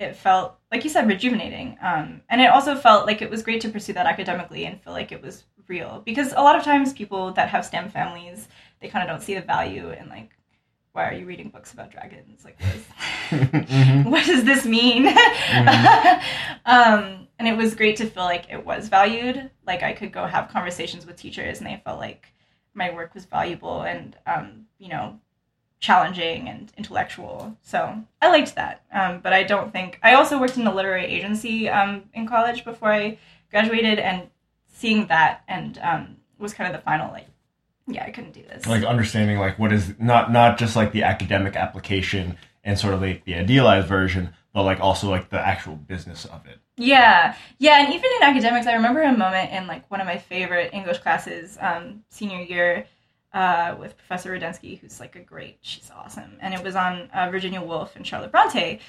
it felt like you said rejuvenating, um, and it also felt like it was great to pursue that academically and feel like it was real. Because a lot of times people that have STEM families, they kind of don't see the value in like. Why are you reading books about dragons? Like, what, is, Mhm. <laughs> <laughs> what does this mean? <laughs> um, and it was great to feel like it was valued. Like I could go have conversations with teachers, and they felt like my work was valuable and um, you know challenging and intellectual. So I liked that. Um, but I don't think I also worked in a literary agency um, in college before I graduated, and seeing that and um, was kind of the final like, yeah, I couldn't do this. like understanding like what is not not just like the academic application and sort of like the idealized version, but like also like the actual business of it. Yeah, yeah, and even in academics, I remember a moment in like one of my favorite English classes, um, senior year, uh, with Professor Rudensky, who's like a great, she's awesome, and it was on uh, Virginia Woolf and Charlotte Bronte,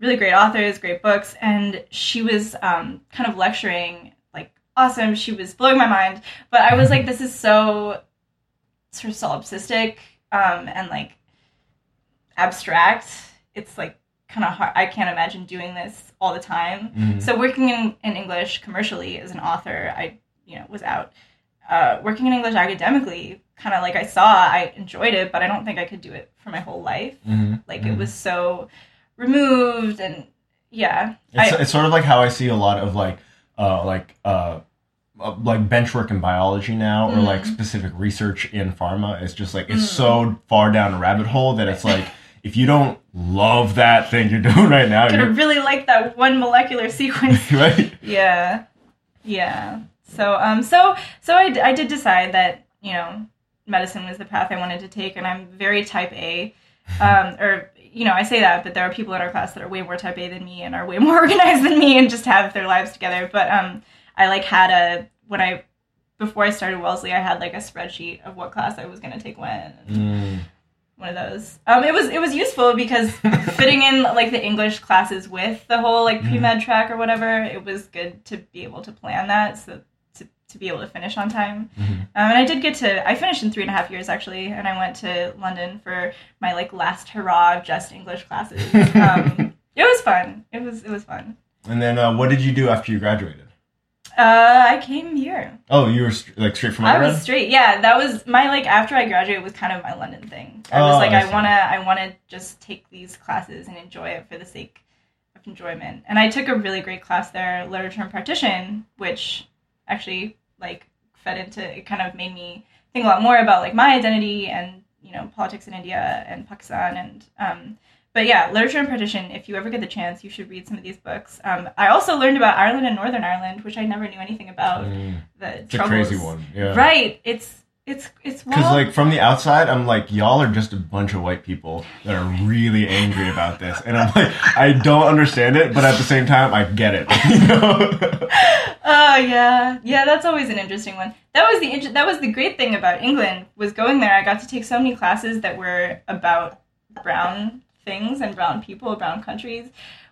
really great authors, great books, and she was um, kind of lecturing like awesome. She was blowing my mind, but I was like, this is so sort of solipsistic um, and like abstract. It's like kind of hard. I can't imagine doing this all the time. Mhm. So working in, in English commercially as an author, I you know was out. Uh, working in English academically, kind of like I saw, I enjoyed it, but I don't think I could do it for my whole life. Mhm. Like Mhm. it was so removed, and yeah, It's, I, it's sort of like how I see a lot of like uh like uh uh, like bench work in biology now or like Mm. specific research in pharma it's just like it's so far down a rabbit hole that it's like <laughs> if you don't love that thing you're doing right now you're gonna really like that one molecular sequence. <laughs> right yeah, yeah. So um, so so I, I did decide that you know medicine was the path I wanted to take, and I'm very type A. <laughs> Um, or you know, I say that, but there are people in our class that are way more type A than me and are way <laughs> more organized than me and just have their lives together. But um, I like had a when I before I started Wellesley, I had like a spreadsheet of what class I was going to take when. Mm. One of those. Um, it was it was useful because <laughs> fitting in like the English classes with the whole like pre med track or whatever, it was good to be able to plan that so to, be able to finish on time. Mhm. Um, and I did get to I finished in three and a half years actually, and I went to London for my like last hurrah of just English classes. <laughs> Um, it was fun. It was it was fun. and then uh, what did you do after you graduated Uh, I came here. oh you were st- like straight from I was straight. Yeah, that was my like after I graduated was kind of my London thing. I Oh, was like I I, wanna I wanna just take these classes and enjoy it for the sake of enjoyment. And I took a really great class there, literature and partition, which actually like fed into it kind of made me think a lot more about like my identity and you know politics in India and Pakistan and um but yeah, literature and partition. If you ever get the chance, you should read some of these books. Um, I also learned about Ireland and Northern Ireland, which I never knew anything about. Mm. The it's a crazy one yeah Right. It's it's it's Because wild. like from the outside, I'm like, y'all are just a bunch of white people that are really angry about this, and I'm like, I don't understand it, but at the same time, I get it. <laughs> You know? oh yeah, yeah. That's always an interesting one. That was the that was the great thing about England was going there. I got to take so many classes that were about brown things and brown people, brown countries.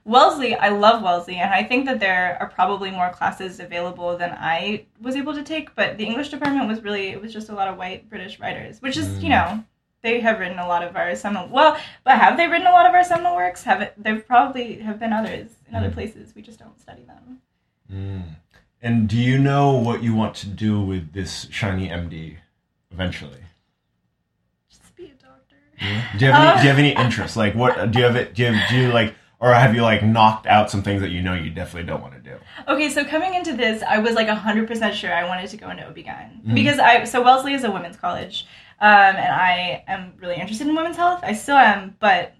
Wellesley, I love Wellesley, and I think that there are probably more classes available than I was able to take. But the English department was really it was just a lot of white British writers, which is you know they have written a lot of our seminal. Well, but have they written a lot of our seminal works? Have it? There probably have been others in other Mm. places. We just don't study them. Mm. And do you know what you want to do with this shiny MD eventually? Just be a doctor. Do you have any? Uh, do you have any <laughs> interest? Like, what do you have? It? Do you have, do you like? Or have you like knocked out some things that you know you definitely don't want to do? Okay, so coming into this, I was like 100% sure I wanted to go into OB-GYN. Mm-hmm. Because I, so Wellesley is a women's college, um, and I am really interested in women's health. I still am, but,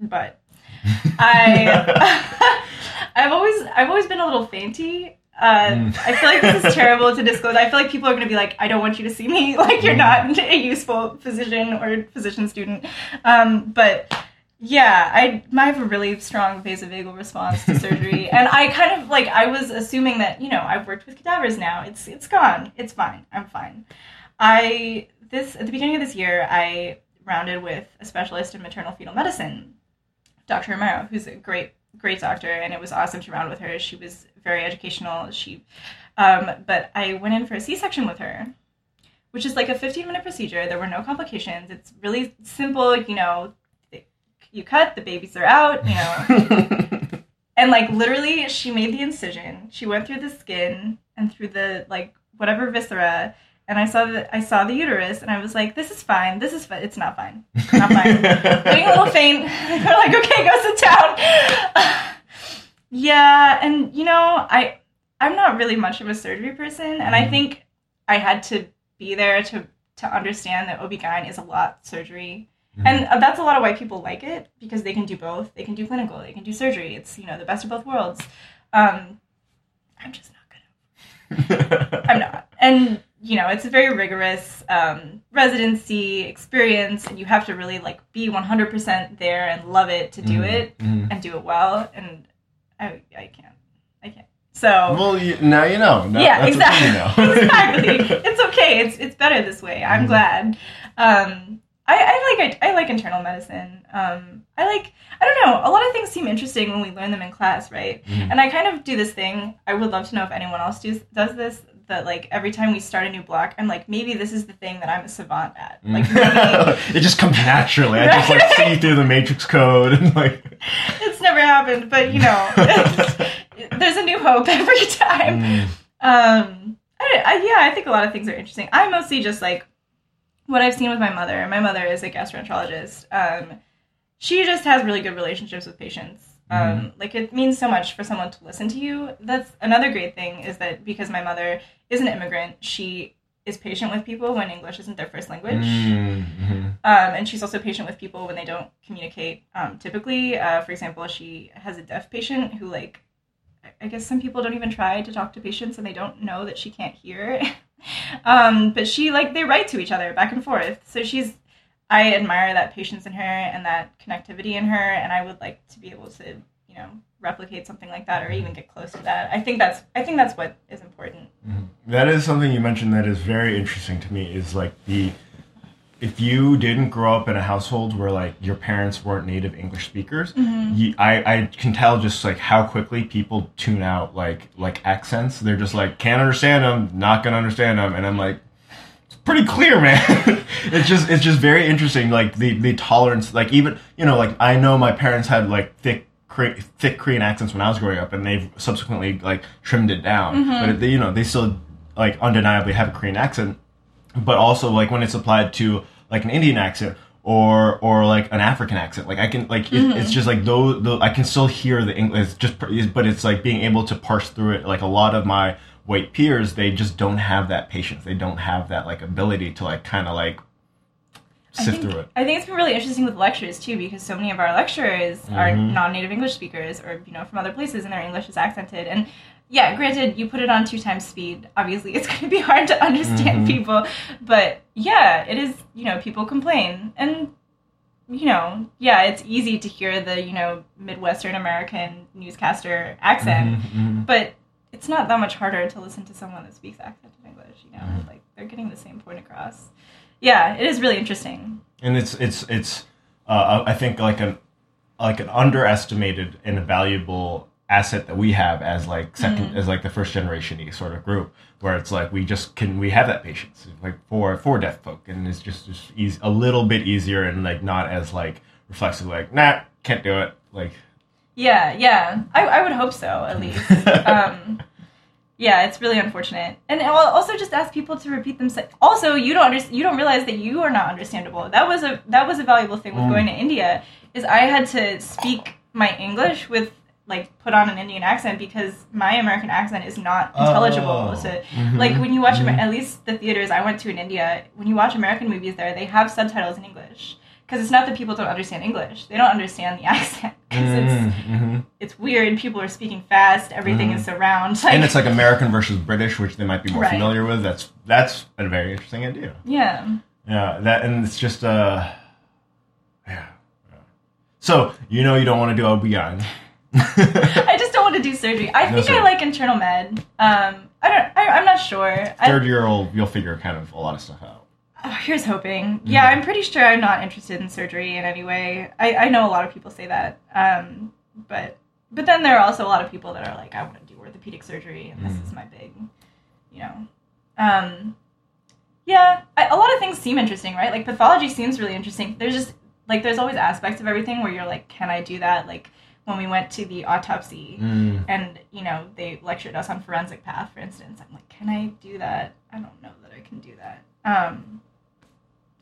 but, <laughs> I, <laughs> I've always, I've always been a little fainty. Uh, Mm. I feel like this is terrible to disclose. I feel like people are going to be like, I don't want you to see me. <laughs> Like, you're not a useful physician or physician student. Um, but yeah, I I have a really strong vasovagal response to surgery, <laughs> and I kind of like I was assuming that you know I've worked with cadavers now. It's it's gone. It's fine. I'm fine. I this at the beginning of this year I rounded with a specialist in maternal fetal medicine, Dr. Romero, who's a great great doctor, and it was awesome to round with her. She was very educational. She, um, but I went in for a C-section with her, which is like a 15 minute procedure. There were no complications. It's really simple. You know, you cut, the babies are out. You know, <laughs> and like literally, she made the incision. She went through the skin and through the like whatever viscera. And I saw the I saw the uterus, and I was like, "This is fine. This is fine. It's not fine. It's not fine." <laughs> Getting a little faint. <laughs> We're like, "Okay, go sit down." <sighs> yeah, and you know, I I'm not really much of a surgery person, and I mm-hmm. think I had to be there to to understand that OB-GYN is a lot surgery. And uh, that's a lot of why people like it because they can do both. They can do clinical, they can do surgery. It's, you know, the best of both worlds. Um, I'm just not gonna. <laughs> I'm not. And, you know, it's a very rigorous um, residency experience, and you have to really, like, be 100% there and love it to do Mhm, it mhm. and do it well. And I, I can't. I can't. So. Well, you, now you know. Now, yeah, that's exactly. You know. <laughs> exactly. <laughs> It's okay. It's it's better this way. I'm Mhm. glad. Um, I, I like I, I like internal medicine. Um, I like I don't know. A lot of things seem interesting when we learn them in class, right? Mhm. And I kind of do this thing. I would love to know if anyone else does does this. That like every time we start a new block, I'm like maybe this is the thing that I'm a savant at. Like maybe <laughs> it just comes naturally. I just like see through the matrix code and like. <laughs> it's never happened, but you know, <laughs> there's a new hope every time. Mm. Um, I, I, yeah, I think a lot of things are interesting. I mostly just like what I've seen with my mother. My mother is a gastroenterologist. Um, she just has really good relationships with patients. Um, like it means so much for someone to listen to you. That's another great thing is that because my mother is an immigrant, she is patient with people when English isn't their first language. Mm, mhm. Um, and she's also patient with people when they don't communicate. Um, typically, uh, for example, she has a deaf patient who, like, I- guess some people don't even try to talk to patients and they don't know that she can't hear. <laughs> um, but she, like, they write to each other back and forth. So she's, I admire that patience in her and that connectivity in her. And I would like to be able to, you know, replicate something like that or even get close to that. I think that's, I think that's what is important. That is something you mentioned that is very interesting to me. Is like the if you didn't grow up in a household where like your parents weren't native English speakers, Mm-hmm. you, I I can tell just like how quickly people tune out like like accents. They're just like can't understand them, not gonna understand them, and I'm like. It's pretty clear, man. <laughs> it's just it's just very interesting, like the the tolerance, like even you know, like I know my parents had like thick thick Korean accents when I was growing up, and they've subsequently like trimmed it down. But they, you know, they still like undeniably have a Korean accent. But also like when it's applied to like an Indian accent or or like an African accent, like I can like it, it's just like though though I can still hear the English. It's just but it's like being able to parse through it. Like a lot of my white peers, they just don't have that patience. They don't have that like ability to like kind of like sift think, through it. I think it's been really interesting with lectures too, because so many of our lecturers are Mhm. non-native English speakers, or you know, from other places, and their English is accented. And yeah, granted, you put it on two times speed. Obviously, it's <laughs> going to be hard to understand Mhm. people, but yeah, it is. You know, people complain, and you know, yeah, it's easy to hear the you know Midwestern American newscaster accent, Mhm, mhm. but it's not that much harder to listen to someone that speaks accented English. You know, Mhm. like they're getting the same point across. Yeah, it is really interesting. and it's it's it's uh, I think like an like an underestimated and a valuable asset that we have as like 2nd as like the first generation sort of group where it's like we just can we have that patience like for for deaf folk and it's just just easy, a little bit easier and like not as like reflexive like nah can't do it like Yeah, yeah. I, I would hope so, at least. <laughs> um, yeah, it's really unfortunate. And I'll also just ask people to repeat themselves. Also, you don't under, you don't realize that you are not understandable. That was a that was a valuable thing with Mm. going to India is I had to speak my English with like put on an Indian accent because my American accent is not intelligible. Oh. So, Mhm. like when you watch Mhm. at least the theaters I went to in India, when you watch American movies there, they have subtitles in English because it's not that people don't understand English; they don't understand the <laughs> accent because it's Mm, mhm. it's weird. People are speaking fast. Everything is so round. Like, and it's like American versus British, which they might be more Right. familiar with. That's that's a very interesting idea. yeah, Yeah, that and it's just uh, yeah. So you know you don't want to do OB-GYN. <laughs> I just don't want to do surgery. I No think I like internal med. Um, I don't. I, I'm not sure. I, Third year old, you'll figure kind of a lot of stuff out. Oh, here's hoping. Yeah, I'm pretty sure I'm not interested in surgery in any way. I, I know a lot of people say that, um, but but then there are also a lot of people that are like, I want to do orthopedic surgery, and this Mm. is my big, you know. Um, yeah, I, a lot of things seem interesting, right? Like pathology seems really interesting. There's just like there's always aspects of everything where you're like, can I do that? Like when we went to the autopsy Mm. and you know they lectured us on forensic path for instance i'm like can i do that i don't know that i can do that um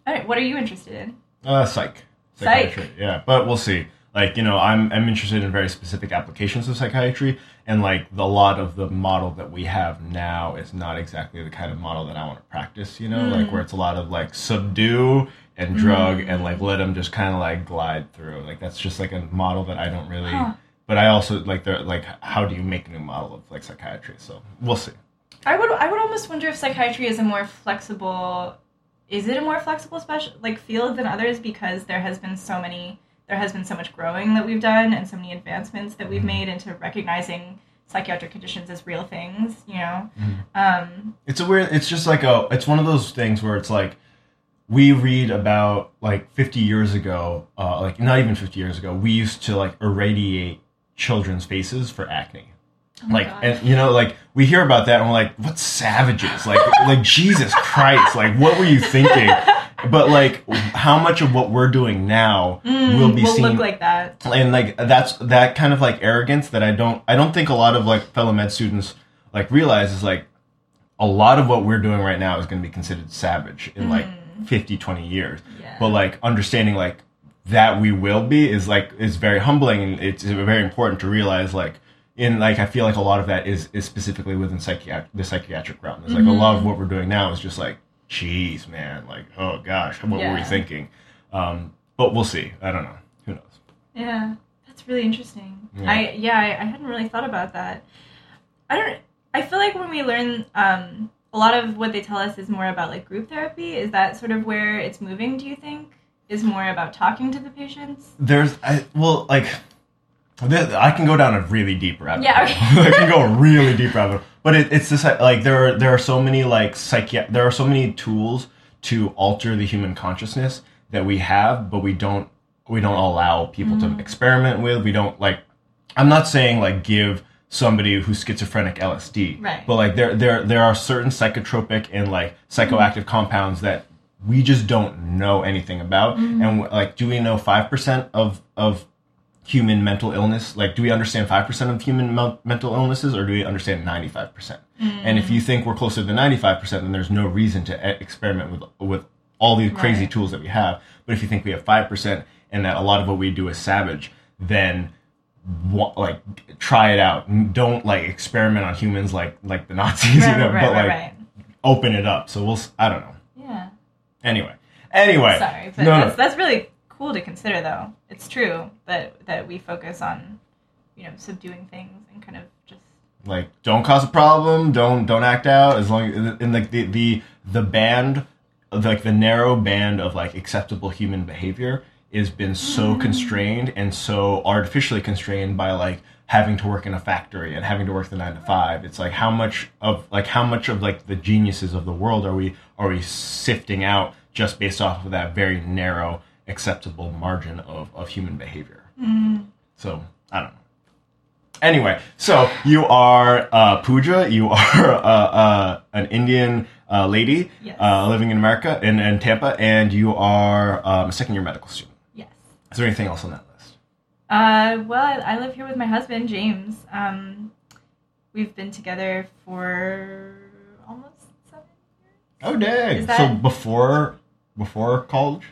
all right what are you interested in Uh, psych. Psych. Psychiatry, Yeah, but we'll see. Like you know, I'm I'm interested in very specific applications of psychiatry, and like the lot of the model that we have now is not exactly the kind of model that I want to practice. You know, like Mm. where it's a lot of like subdue and drug Mm. and like let them just kind of like glide through. Like that's just like a model that I don't really. Huh. But I also like the like how do you make a new model of like psychiatry? So we'll see. i would i would almost wonder if psychiatry is a more flexible is it a more flexible special like field than others because there has been so many there has been so much growing that we've done and so many advancements that we've made into recognizing psychiatric conditions as real things you know um It's a weird. It's just like a. It's one of those things where it's like we read about like 50 years ago, uh, like not even 50 years ago, we used to like irradiate children's faces for acne. oh like God. and you know like we hear about that and we're like what savages like <laughs> like jesus christ like what were you thinking but like how much of what we're doing now Mm, will be will seen look like that and like that's that kind of like arrogance that I don't I don't think a lot of like fellow med students like realize is like a lot of what we're doing right now is going to be considered savage in like 50 20 years yeah but like understanding like that we will be is like is very humbling and it's very important to realize like in like I feel like a lot of that is is specifically within psychiatric the psychiatric realm. It's like a lot of what we're doing now is just like, geez, man, like oh gosh, what were we Yeah. thinking? Um, but we'll see. I don't know. Who knows? Yeah, that's really interesting. Yeah. I yeah, I, I hadn't really thought about that. I don't. I feel like when we learn, um, a lot of what they tell us is more about like group therapy. Is that sort of where it's moving? Do you think is more about talking to the patients? There's I well like. I can go down a really deep rabbit Yeah, hole. okay. <laughs> I can go a really deep rabbit. But it, it's this like there are there are so many like psychi- there are so many tools to alter the human consciousness that we have, but we don't we don't allow people Mm. to experiment with. We don't like. I'm not saying like give somebody who's schizophrenic LSD, Right. But like there there there are certain psychotropic and like psychoactive compounds that we just don't know anything about. Mm-hmm. And like, do we know five percent of of human mental illness? Like, do we understand five percent of human mel- mental illnesses, or do we understand ninety five percent? Mm-hmm. And if you think we're closer to ninety five percent, then there's no reason to e- experiment with with all these crazy Right. tools that we have. But if you think we have five percent, and that a lot of what we do is savage, then like try it out. Don't like experiment on humans like like the Nazis, Right, you know. right, but right, like open it up. So we'll. I don't know. Yeah. Anyway. Anyway. Sorry, but no, no. that's that's really cool to consider, though. It's true that that we focus on, you know, subduing things and kind of just like don't cause a problem don't don't act out as long as in like the the the band like the narrow band of like acceptable human behavior has been so constrained and so artificially constrained by like having to work in a factory and having to work the 9 to 5 it's like how much of like how much of like the geniuses of the world are we are we sifting out just based off of that very narrow acceptable margin of of human behavior so i don't know Anyway, so you are uh, Pooja. You are <laughs> uh, uh, an Indian uh, lady Yes. uh, living in America in, in Tampa, and you are um, a second year medical student. Is there anything else on that list? Uh, well, I, I live here with my husband James. Um, we've been together for almost seven. years. Oh, dang! Is so before before college.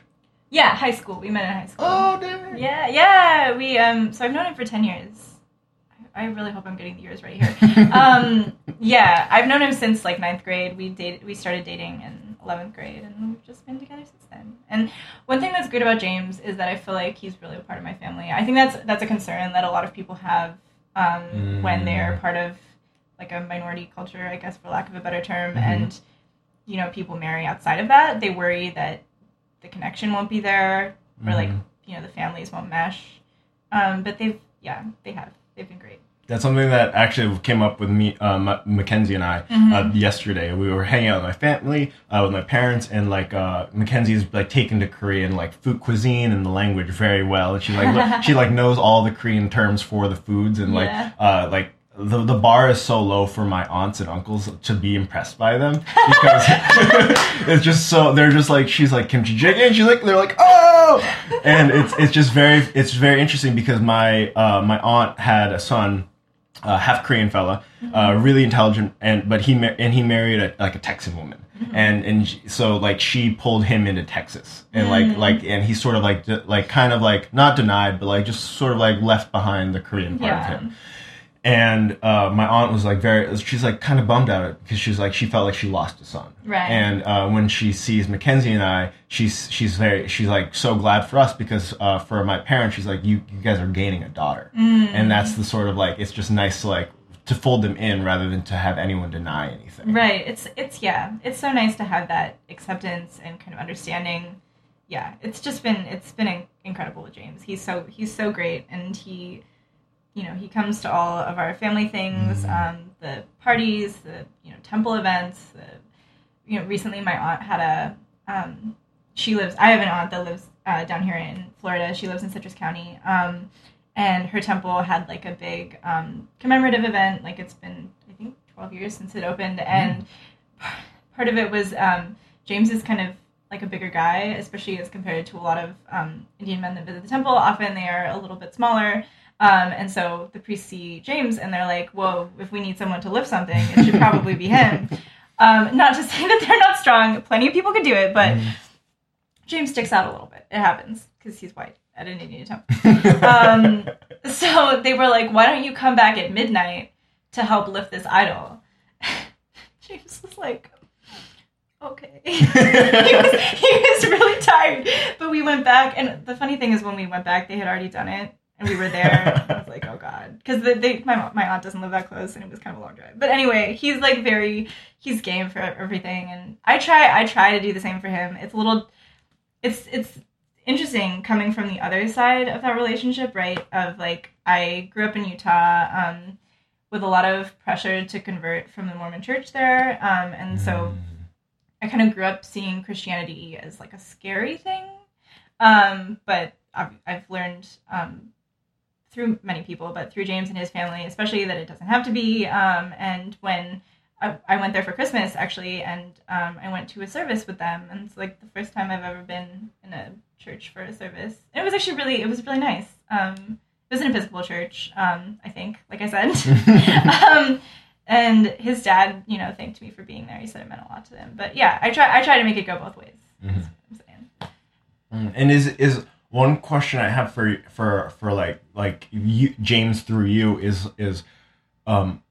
Yeah, high school. We met in high school. Oh, dang. Yeah, yeah. We um. So I've known him for ten years. I really hope I'm getting the years right here. <laughs> um, yeah, I've known him since like ninth grade. We dated. We started dating in eleventh grade, and we've just been together since then. And one thing that's great about James is that I feel like he's really a part of my family. I think that's that's a concern that a lot of people have um, Mm. when they're part of like a minority culture, I guess, for lack of a better term, Mhm. and you know people marry outside of that. They worry that the connection won't be there, or like Mhm. you know the families won't mesh. Um, but they've yeah they have they've been great. That's something that actually came up with me, uh, M- Mackenzie and I Mhm. uh, yesterday. We were hanging out with my family, uh, with my parents, and like uh, Mackenzie's like taken to Korean like food cuisine and the language very well. And she like <laughs> she like knows all the Korean terms for the foods and like Yeah. uh, like. The, the bar is so low for my aunts and uncles to be impressed by them because <laughs> <laughs> it's just so they're just like she's like kimchi jjigae and she's like they're like oh and it's it's just very it's very interesting because my uh, my aunt had a son uh, half Korean fella, uh, really intelligent, and but he mar- and he married a, like a Texan woman, and and so like she pulled him into Texas, and like like and he sort of like de- like kind of like not denied, but like just sort of like left behind the Korean part Yeah. of him. And uh, my aunt was like very, she's like kind of bummed out because she's like she felt like she lost a son. Right. And uh, when she sees Mackenzie and I, she's she's very she's like so glad for us because uh, for my parents, she's like you you guys are gaining a daughter, and that's the sort of like it's just nice to like to fold them in rather than to have anyone deny anything. Right. It's it's yeah. It's so nice to have that acceptance and kind of understanding. Yeah. It's just been it's been incredible with James. He's so he's so great, and he, you know, he comes to all of our family things, um, the parties, the you know temple events. The, you know, recently my aunt had a. Um, she lives. I have an aunt that lives uh, down here in Florida. She lives in Citrus County. Um, and her temple had like a big um, commemorative event. Like it's been, I think, 12 years since it opened, and part of it was um, James is kind of like a bigger guy, especially as compared to a lot of um, Indian men that visit the temple. Often they are a little bit smaller. Um, and so the priests see James and they're like, whoa, if we need someone to lift something, it should probably be him. <laughs> Um, not to <laughs> say that they're not strong, plenty of people could do it, but James sticks out a little bit. It happens because he's white at an Indian temple. um, so they were like, why don't you come back at midnight to help lift this idol? <laughs> James was like, okay. he, was, he was really tired. But we went back, and the funny thing is, when we went back, they had already done it. And we were there. I was <laughs> like, oh god, because they, my my aunt doesn't live that close, and it was kind of a long drive. But anyway, he's like very, he's game for everything, and I try, I try to do the same for him. It's a little, it's it's interesting coming from the other side of that relationship, right? Of like, I grew up in Utah um, with a lot of pressure to convert from the Mormon church there. Um, and so I kind of grew up seeing Christianity as like a scary thing. Um, but I've, I've learned um, through many people, but through James and his family, especially that it doesn't have to be. Um, and when I, I went there for Christmas actually, and um, I went to a service with them, and it's like the first time I've ever been in a church for a service. And it was actually really, it was really nice. Um, it was an Episcopal church, um, I think, like I said. <laughs> um, and his dad, you know, thanked me for being there. He said it meant a lot to them. But yeah, I try, I try to make it go both ways. Mhm. That's what I'm saying. Mm, And is is one question I have for for for like like you, James through you is is um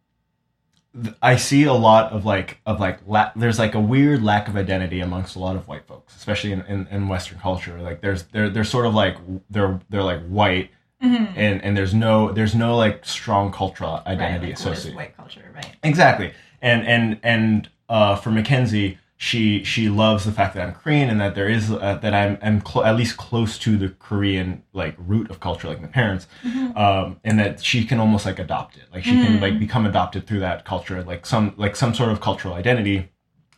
I see a lot of like of like la- there's like a weird lack of identity amongst a lot of white folks, especially in, in, in Western culture. Like there's they're they're sort of like they're they're like white Mhm. and and there's no there's no like strong cultural identity right, like, associated. white culture, right? Exactly. And and and uh, for Mackenzie, she she loves the fact that I'm Korean and that there is uh, that I'm I'm cl- at least close to the Korean like root of culture, like my parents, um, and that she can almost like adopt it. Like she can like become adopted through that culture, like some like some sort of cultural identity,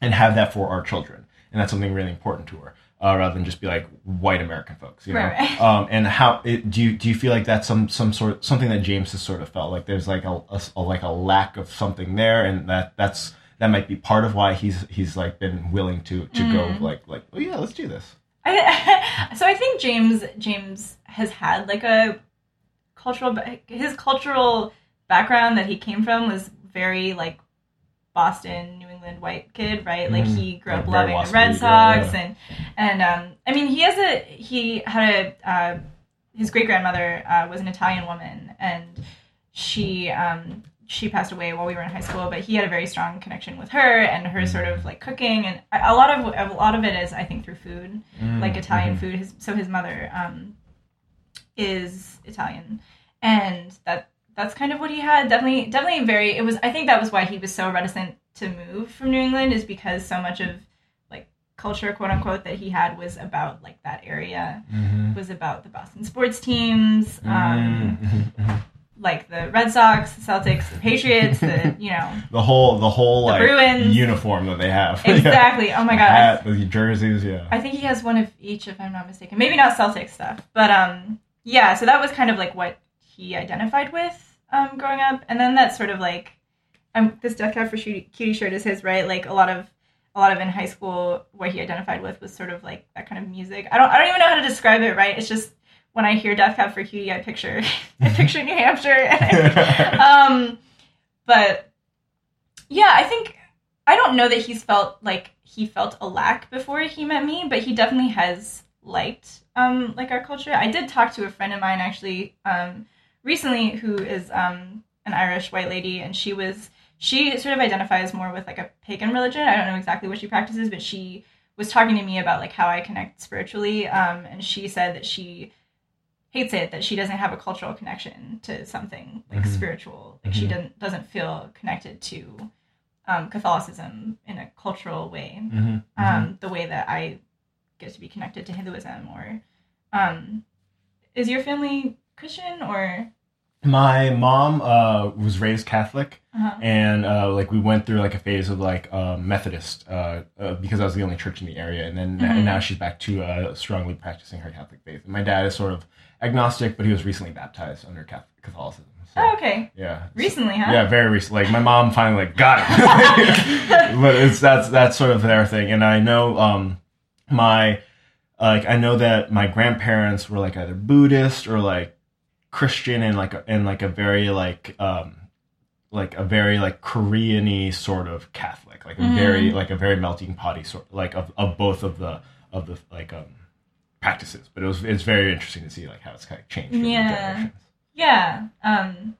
and have that for our children. And that's something really important to her. Uh, rather than just be like white American folks, you know. Right, right. <laughs> Um, and how it, do you do you feel like that's some some sort something that James has sort of felt like there's like a, a- a- like a lack of something there, and that that's that might be part of why he's he's like been willing to to Mm. go like like oh yeah let's do this. I, <laughs> so I think James James has had like a cultural his cultural background that he came from was very like Boston, New England white kid, right? Like Mhm. he grew up loving the Red yeah, Sox yeah. and and um, I mean, he has a he had a uh, his great grandmother uh, was an Italian woman, and she um, she passed away while we were in high school. But he had a very strong connection with her and her sort of like cooking, and a lot of a lot of it is I think through food, like Italian food. His, so his mother um, is Italian, and that that's kind of what he had. Definitely, definitely very. It was. I think that was why he was so reticent to move from New England, is because so much of like culture, quote unquote, that he had was about like that area. Was about the Boston sports teams, um, <laughs> like the Red Sox, the Celtics, the Patriots, the you know <laughs> The whole the whole The like Bruins. uniform that they have. <laughs> exactly. Oh my god, hat, the jerseys, yeah. I think he has one of each, if I'm not mistaken. Maybe not Celtic stuff, but um, yeah. So that was kind of like what he identified with um, growing up, and then that sort of like, um, this Death Cab for Cutie shirt is his, right? Like a lot of a lot of in high school, what he identified with was sort of like that kind of music. I don't I don't even know how to describe it, right? It's just when I hear Death Cab for Cutie, I picture <laughs> I picture New Hampshire, and <laughs> <laughs> um, but yeah, I think I don't know that he's felt like he felt a lack before he met me, but he definitely has liked um like our culture. I did talk to a friend of mine actually um recently who is um an Irish white lady and she was she sort of identifies more with like a pagan religion. I don't know exactly what she practices, but she was talking to me about like how I connect spiritually um and she said that she hates it that she doesn't have a cultural connection to something like Mhm. spiritual. Like she Mhm. doesn't doesn't feel connected to um, Catholicism in a cultural way, hmm um, the way that I get to be connected to Hinduism. Or um, is your family Christian or? My mom uh, was raised Catholic, Uh-huh. and uh, like we went through like a phase of like um, Methodist uh, uh, because I was the only church in the area, and then Mhm. and now she's back to uh, strongly practicing her Catholic faith. And my dad is sort of agnostic, but he was recently baptized under Catholicism. So, Oh, okay. yeah, Recently, huh? Yeah, very recent. Like my mom finally like got it. <laughs> but it's that's that's sort of their thing, and I know um my like I know that my grandparents were like either Buddhist or like Christian and like and like a very like um like a very like Korean-y sort of Catholic, like a Mm. very like a very melting potty sort like of, of both of the of the like um practices. But it was it's very interesting to see like how it's kind of changed. Yeah. Yeah. Um,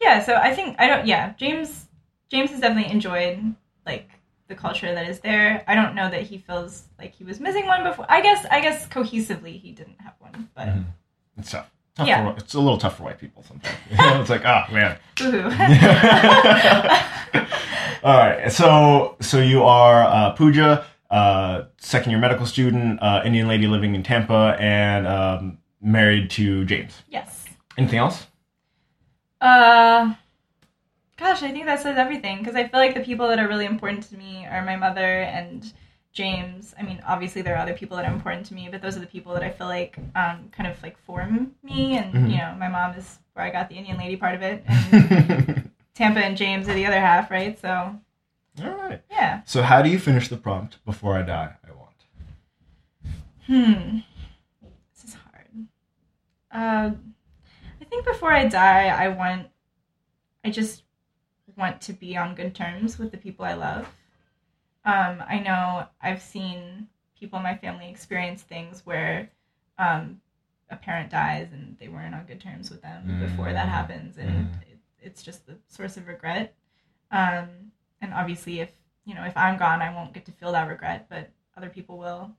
yeah. So I think I don't. Yeah, James. James has definitely enjoyed like the culture that is there. I don't know that he feels like he was missing one before. I guess. I guess cohesively he didn't have one, but Mhm. It's tough. tough Yeah. for, it's a little tough for white people sometimes. <laughs> <laughs> It's like, oh man. <laughs> All right. So so you are uh, Pooja, uh, second year medical student, uh, Indian lady living in Tampa, and um, married to James. yes. Anything else? Uh, gosh, I think that says everything because I feel like the people that are really important to me are my mother and James. I mean, obviously there are other people that are important to me, but those are the people that I feel like um, kind of like form me. And Mhm. you know, my mom is where I got the Indian lady part of it, and <laughs> Tampa and James are the other half, right? So All right. yeah. So how do you finish the prompt? Before I die, I want. Hmm. This is hard. Uh, I think before I die, I want. I just want to be on good terms with the people I love. Um, I know I've seen people in my family experience things where um, a parent dies and they weren't on good terms with them before that Mm. happens, and Mm. it, it's just the source of regret. Um, and obviously, if you know, if I'm gone, I won't get to feel that regret, but other people will.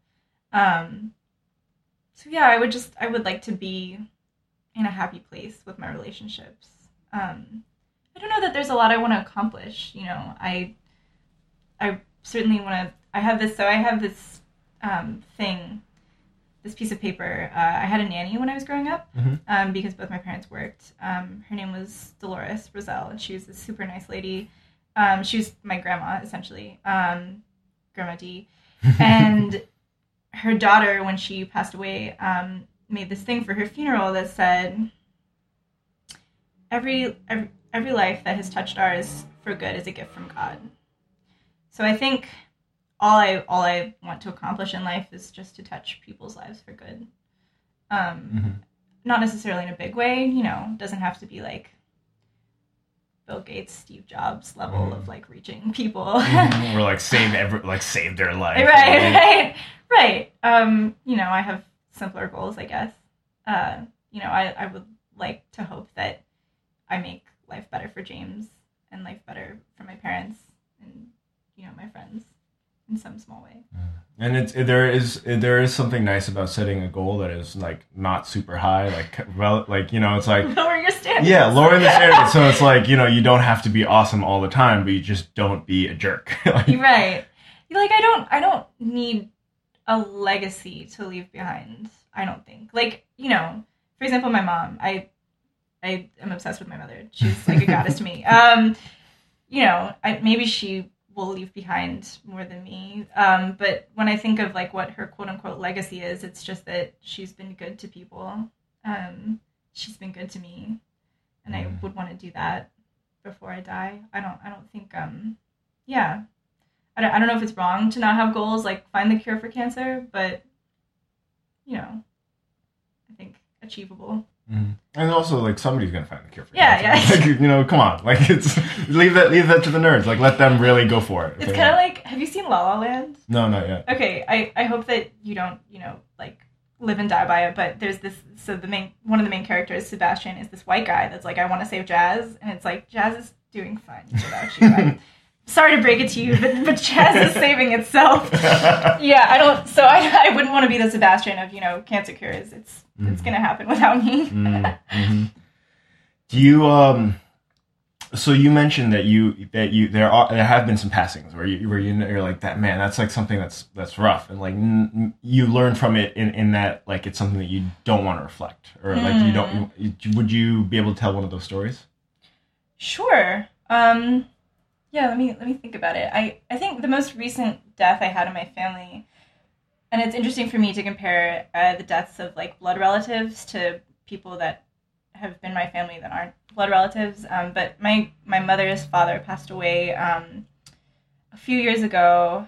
Um, so yeah, I would just I would like to be in a happy place with my relationships. Um, I don't know that there's a lot I want to accomplish. You know, I I certainly want to. I have this. So I have this um, thing, this piece of paper. Uh, I had a nanny when I was growing up Mhm. um, because both my parents worked. Um, her name was Dolores Roselle, and she was a super nice lady. Um, she was my grandma essentially, um, Grandma D, <laughs> and her daughter, when she passed away, um, made this thing for her funeral that said, "Every every every life that has touched ours for good is a gift from God." So I think all I all I want to accomplish in life is just to touch people's lives for good. Um, Mhm. Not necessarily in a big way, you know. Doesn't have to be like Bill Gates, Steve Jobs level Mm. of like reaching people. <laughs> <laughs> or like save every like save their life. right, right, right. Um, you know, I have simpler goals, I guess. Uh, you know, I, I would like to hope that I make life better for James and life better for my parents and you know my friends in some small way. And it's there is there is something nice about setting a goal that is like not super high, like well, like you know, it's like <laughs> Lower your standards. yeah, lowering the standards. So it's like you know, you don't have to be awesome all the time, but you just don't be a jerk. <laughs> Like, right. Like I don't I don't need a legacy to leave behind. I don't think. Like, you know, for example, my mom, I I am obsessed with my mother. She's like a goddess to me. <laughs> Um, you know, I, maybe she will leave behind more than me. Um, but when I think of like what her quote unquote legacy is, it's just that she's been good to people. Um, she's been good to me, and I Mm. would want to do that before I die. I don't. I don't think. Um, yeah. I don't, I don't know if it's wrong to not have goals like find the cure for cancer, but you know, I think achievable. Mhm. And also, like somebody's gonna find the cure for it. Yeah, cancer. yeah. Like, you know, come on, <laughs> like it's leave that leave that to the nerds. Like let them really go for it. It's kind of like have you seen La La Land? no, not yet. Okay, I I hope that you don't you know like live and die by it. But there's this so the main one of the main characters Sebastian is this white guy that's like I want to save Jazz, and it's like Jazz is doing fine without you. <laughs> Sorry to break it to you, but but Jazz is <laughs> saving itself. Yeah, I don't. So I I wouldn't want to be the Sebastian of you know cancer cures. It's it's gonna happen without me. Mm, mhm. Do you um? So you mentioned that you that you there are there have been some passings where you where you know, you're like that man that's like something that's that's rough and like n- you learn from it in in that like it's something that you don't want to reflect or like you don't you, would you be able to tell one of those stories? Sure. Um, yeah, let me let me think about it. I I think the most recent death I had in my family, and it's interesting for me to compare uh, the deaths of like blood relatives to people that have been my family that aren't blood relatives. Um, but my my mother's father passed away um, a few years ago.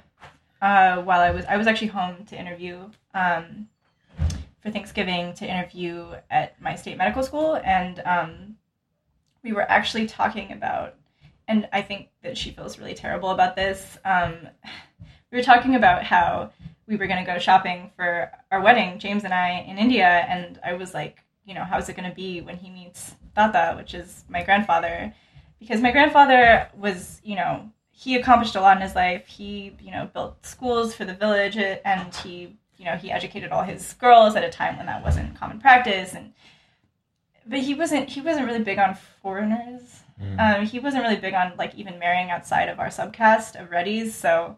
Uh, while I was I was actually home to interview um, for Thanksgiving to interview at my state medical school, and um, we were actually talking about, and I think that she feels really terrible about this. Um, we were talking about how we were going to go shopping for our wedding, James and I, in India, and I was like, you know, how's it going to be when he meets Tata, which is my grandfather? Because my grandfather was, you know, he accomplished a lot in his life. He, you know, built schools for the village, and he, you know, he educated all his girls at a time when that wasn't common practice, and but he wasn't he wasn't really big on foreigners. Um, he wasn't really big on like even marrying outside of our subcaste of Reddies. So,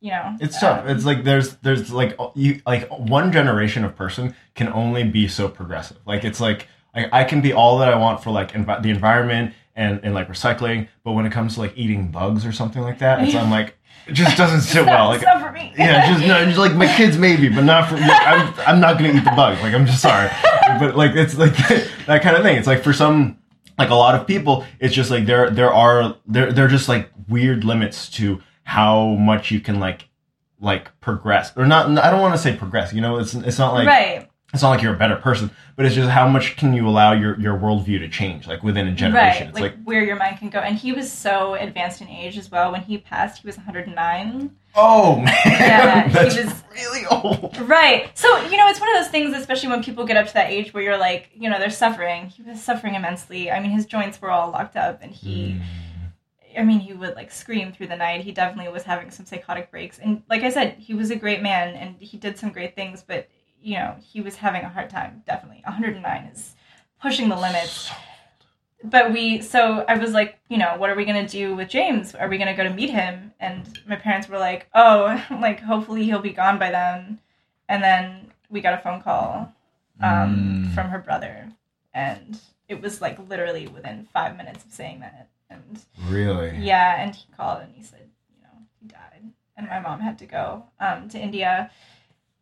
you know, It's tough. um, It's like there's there's like you like one generation of person can only be so progressive. Like it's like I, I can be all that I want for like envi- the environment and and like recycling, but when it comes to like eating bugs or something like that, it's I'm like it just doesn't sit <laughs> well. Like not for me. yeah, just no, just like my kids maybe, but not for. I'm I'm not gonna eat the bug. Like I'm just sorry, but like it's like <laughs> that kind of thing. It's like for some, like a lot of people, it's just like there there are there there are just like weird limits to how much you can like like progress or not. I don't want to say progress. You know, it's it's not like right, it's not like you're a better person, but it's just how much can you allow your your worldview to change like within a generation. right, It's like, like where your mind can go. And he was so advanced in age as well. When he passed, he was 109. oh man, Yeah, he <laughs> was- really old. Right. So, you know, it's one of those things, especially when people get up to that age where you're like, you know, they're suffering. He was suffering immensely. I mean, his joints were all locked up, and he, mm. I mean, he would like scream through the night. He definitely was having some psychotic breaks. And like I said, he was a great man and he did some great things, but, you know, he was having a hard time, definitely. 109 is pushing the limits. But we, so I was like, you know, what are we going to do with James? Are we going to go to meet him? And my parents were like, oh, <laughs> like, hopefully he'll be gone by then. And then we got a phone call um, Mm. from her brother. And it was like literally within five minutes of saying that. And Really? yeah, and he called and he said, you know, he died. And my mom had to go um, to India.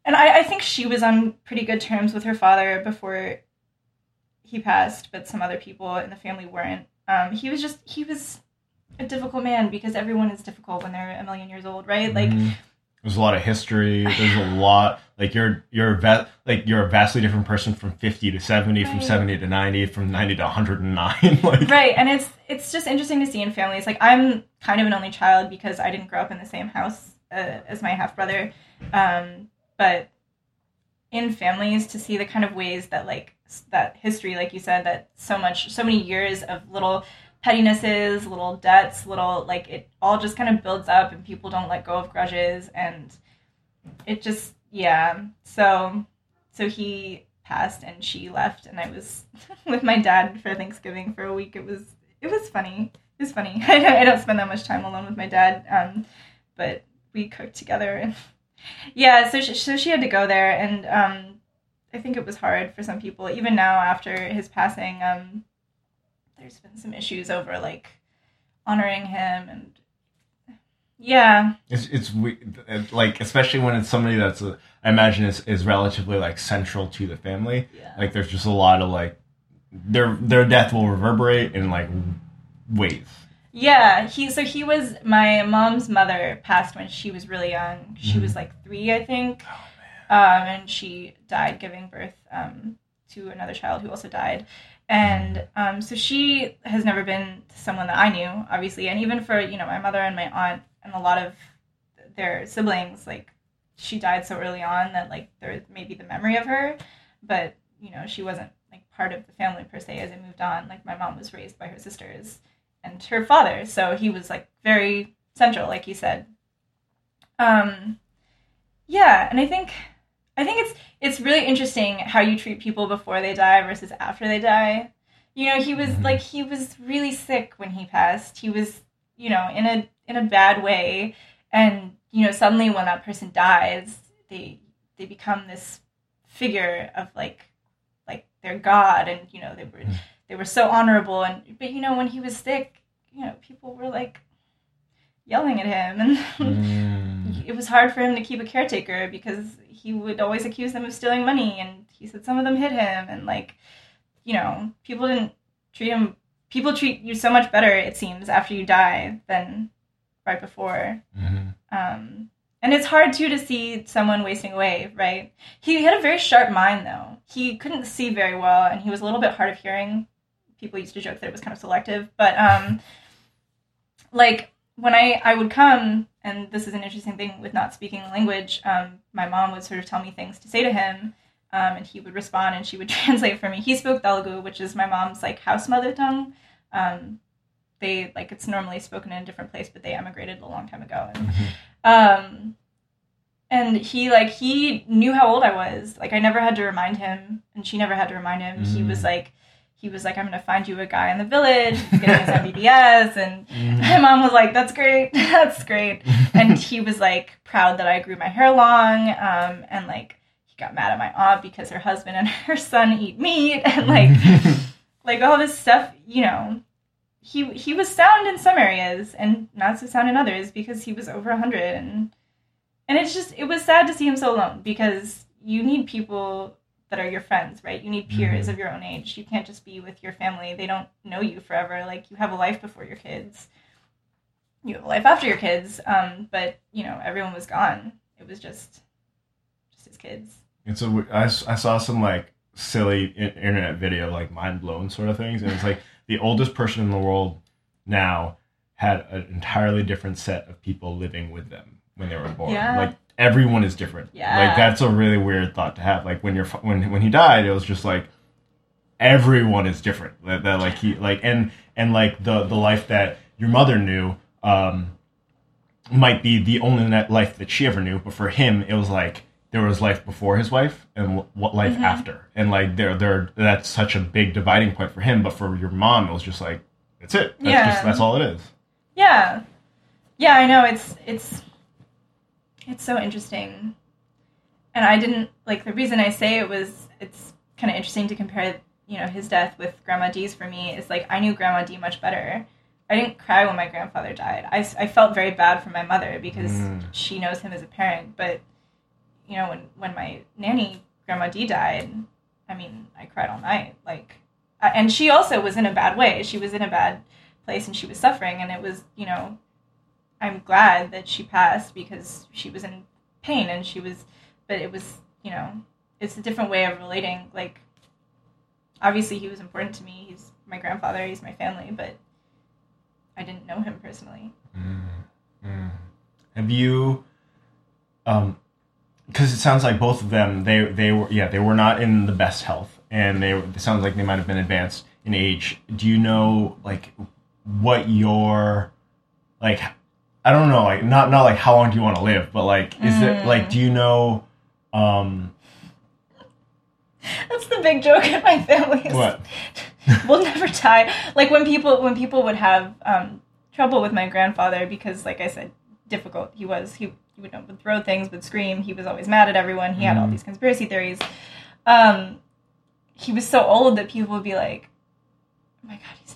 And I, I think she was on pretty good terms with her father before he passed, but some other people in the family weren't. Um, he was just, he was a difficult man because everyone is difficult when they're a million years old, right? Like, Mhm. there's a lot of history. There's a <sighs> lot, like you're you're a va- like you're a vastly different person from 50 to 70 from 70 to 90 from 90 to 109 <laughs> like right and it's it's just interesting to see in families like i'm kind of an only child because i didn't grow up in the same house uh, as my half brother um, but in families to see the kind of ways that like that history like you said that so much so many years of little pettinesses little debts little like it all just kind of builds up and people don't let go of grudges and it just yeah. So so he passed and she left and i was <laughs> with my dad for thanksgiving for a week. It was it was funny. It was funny. <laughs> I don't, spend that much time alone with my dad um, but we cooked together and yeah so she, so she had to go there and um, i think it was hard for some people. Even now after his passing um, there's been some issues over like honoring him and yeah. It's it's we- like especially when it's somebody that's uh, i imagine is, is relatively like central to the family. Yeah. Like there's just a lot of like their their death will reverberate in like ways Yeah, he so he was my mom's mother passed when she was really young. She Mhm. was like three, I think, oh um, and she died giving birth um, to another child who also died. And um, so she has never been someone that I knew, obviously, and even for you know my mother and my aunt and a lot of their siblings, like she died so early on that like there may be the memory of her, but you know she wasn't like part of the family per se as it moved on. Like my mom was raised by her sisters and her father, so he was like very central, like you said. Um, yeah, and I think I think it's it's really interesting how you treat people before they die versus after they die. You know, he was Mhm. like he was really sick when he passed. He was, you know, in a in a bad way, and you know, suddenly when that person dies, they they become this figure of like like their god, and you know they were Mhm. They were so honorable, and but you know when he was sick, you know people were like yelling at him and Mm. <laughs> it was hard for him to keep a caretaker because he would always accuse them of stealing money and he said some of them hit him and like you know people didn't treat him people treat you so much better it seems after you die than right before Mhm. um, and it's hard too to see someone wasting away right he had a very sharp mind though he couldn't see very well and he was a little bit hard of hearing people used to joke that it was kind of selective but um like when i i would come and this is an interesting thing with not speaking the language um, my mom would sort of tell me things to say to him um, and he would respond and she would <laughs> translate for me. He spoke telugu which is my mom's like house mother tongue. Um, they like it's normally spoken in a different place but they emigrated a long time ago. And Mhm. um and he like he knew how old i was. Like i never had to remind him and she never had to remind him. He was Mm. like he was like i'm gonna find you a guy in the village <laughs> getting his mbbs and Mhm. my mom was like that's great <laughs> that's great. <laughs> And he was like proud that i grew my hair long um and like he got mad at my aunt because her husband and her son eat meat and like like all this stuff you know. He he was sound in some areas and not so sound in others because he was over 100 and and it's just it was sad to see him so alone because you need people that are your friends right? You need peers Mhm. of your own age. You can't just be with your family. They don't know you forever. Like you have a life before your kids. You have a life after your kids um but you know everyone was gone. It was just just his kids. It's I saw some like silly internet video, like mind blown sort of things, and it's like <laughs> the oldest person in the world now had an entirely different set of people living with them when they were born. Yeah. Like everyone is different. Yeah. Like that's a really weird thought to have. Like when you're when when he died, it was just like everyone is different. That, that like he like and and like the the life that your mother knew. um might be the only life that she ever knew, but for him, it was like there was life before his wife and what life Mhm. after, and like there, there, that's such a big dividing point for him. But for your mom, it was just like that's it. That's Yeah. just that's all it is. Yeah. Yeah, I know it's it's it's so interesting. And I didn't like the reason I say it was it's kind of interesting to compare, you know, his death with Grandma D's for me is like I knew Grandma D much better. I didn't cry when my grandfather died. I, I felt very bad for my mother because Mm. she knows him as a parent, but you know, when when my nanny Grandma D died, I mean, I cried all night. Like and she also was in a bad way. She was in a bad place and she was suffering and it was you know i'm glad that she passed because she was in pain and she was but it was you know, it's a different way of relating. Like, obviously, he was important to me. He's my grandfather. He's my family, but I didn't know him personally. Have you, um, because it sounds like both of them they they were yeah they were not in the best health and they it sounds like they might have been advanced in age. Do you know like what your like I don't know like not not like how long do you want to live but like is it like do you know um That's the big joke in my family. what <laughs> we'll never die. Like when people when people would have um, trouble with my grandfather because, like I said, difficult he was. He, he would, would throw things, would scream. He was always mad at everyone. He had all these conspiracy theories. Um, he was so old that people would be like, "Oh my god, he's never gonna die."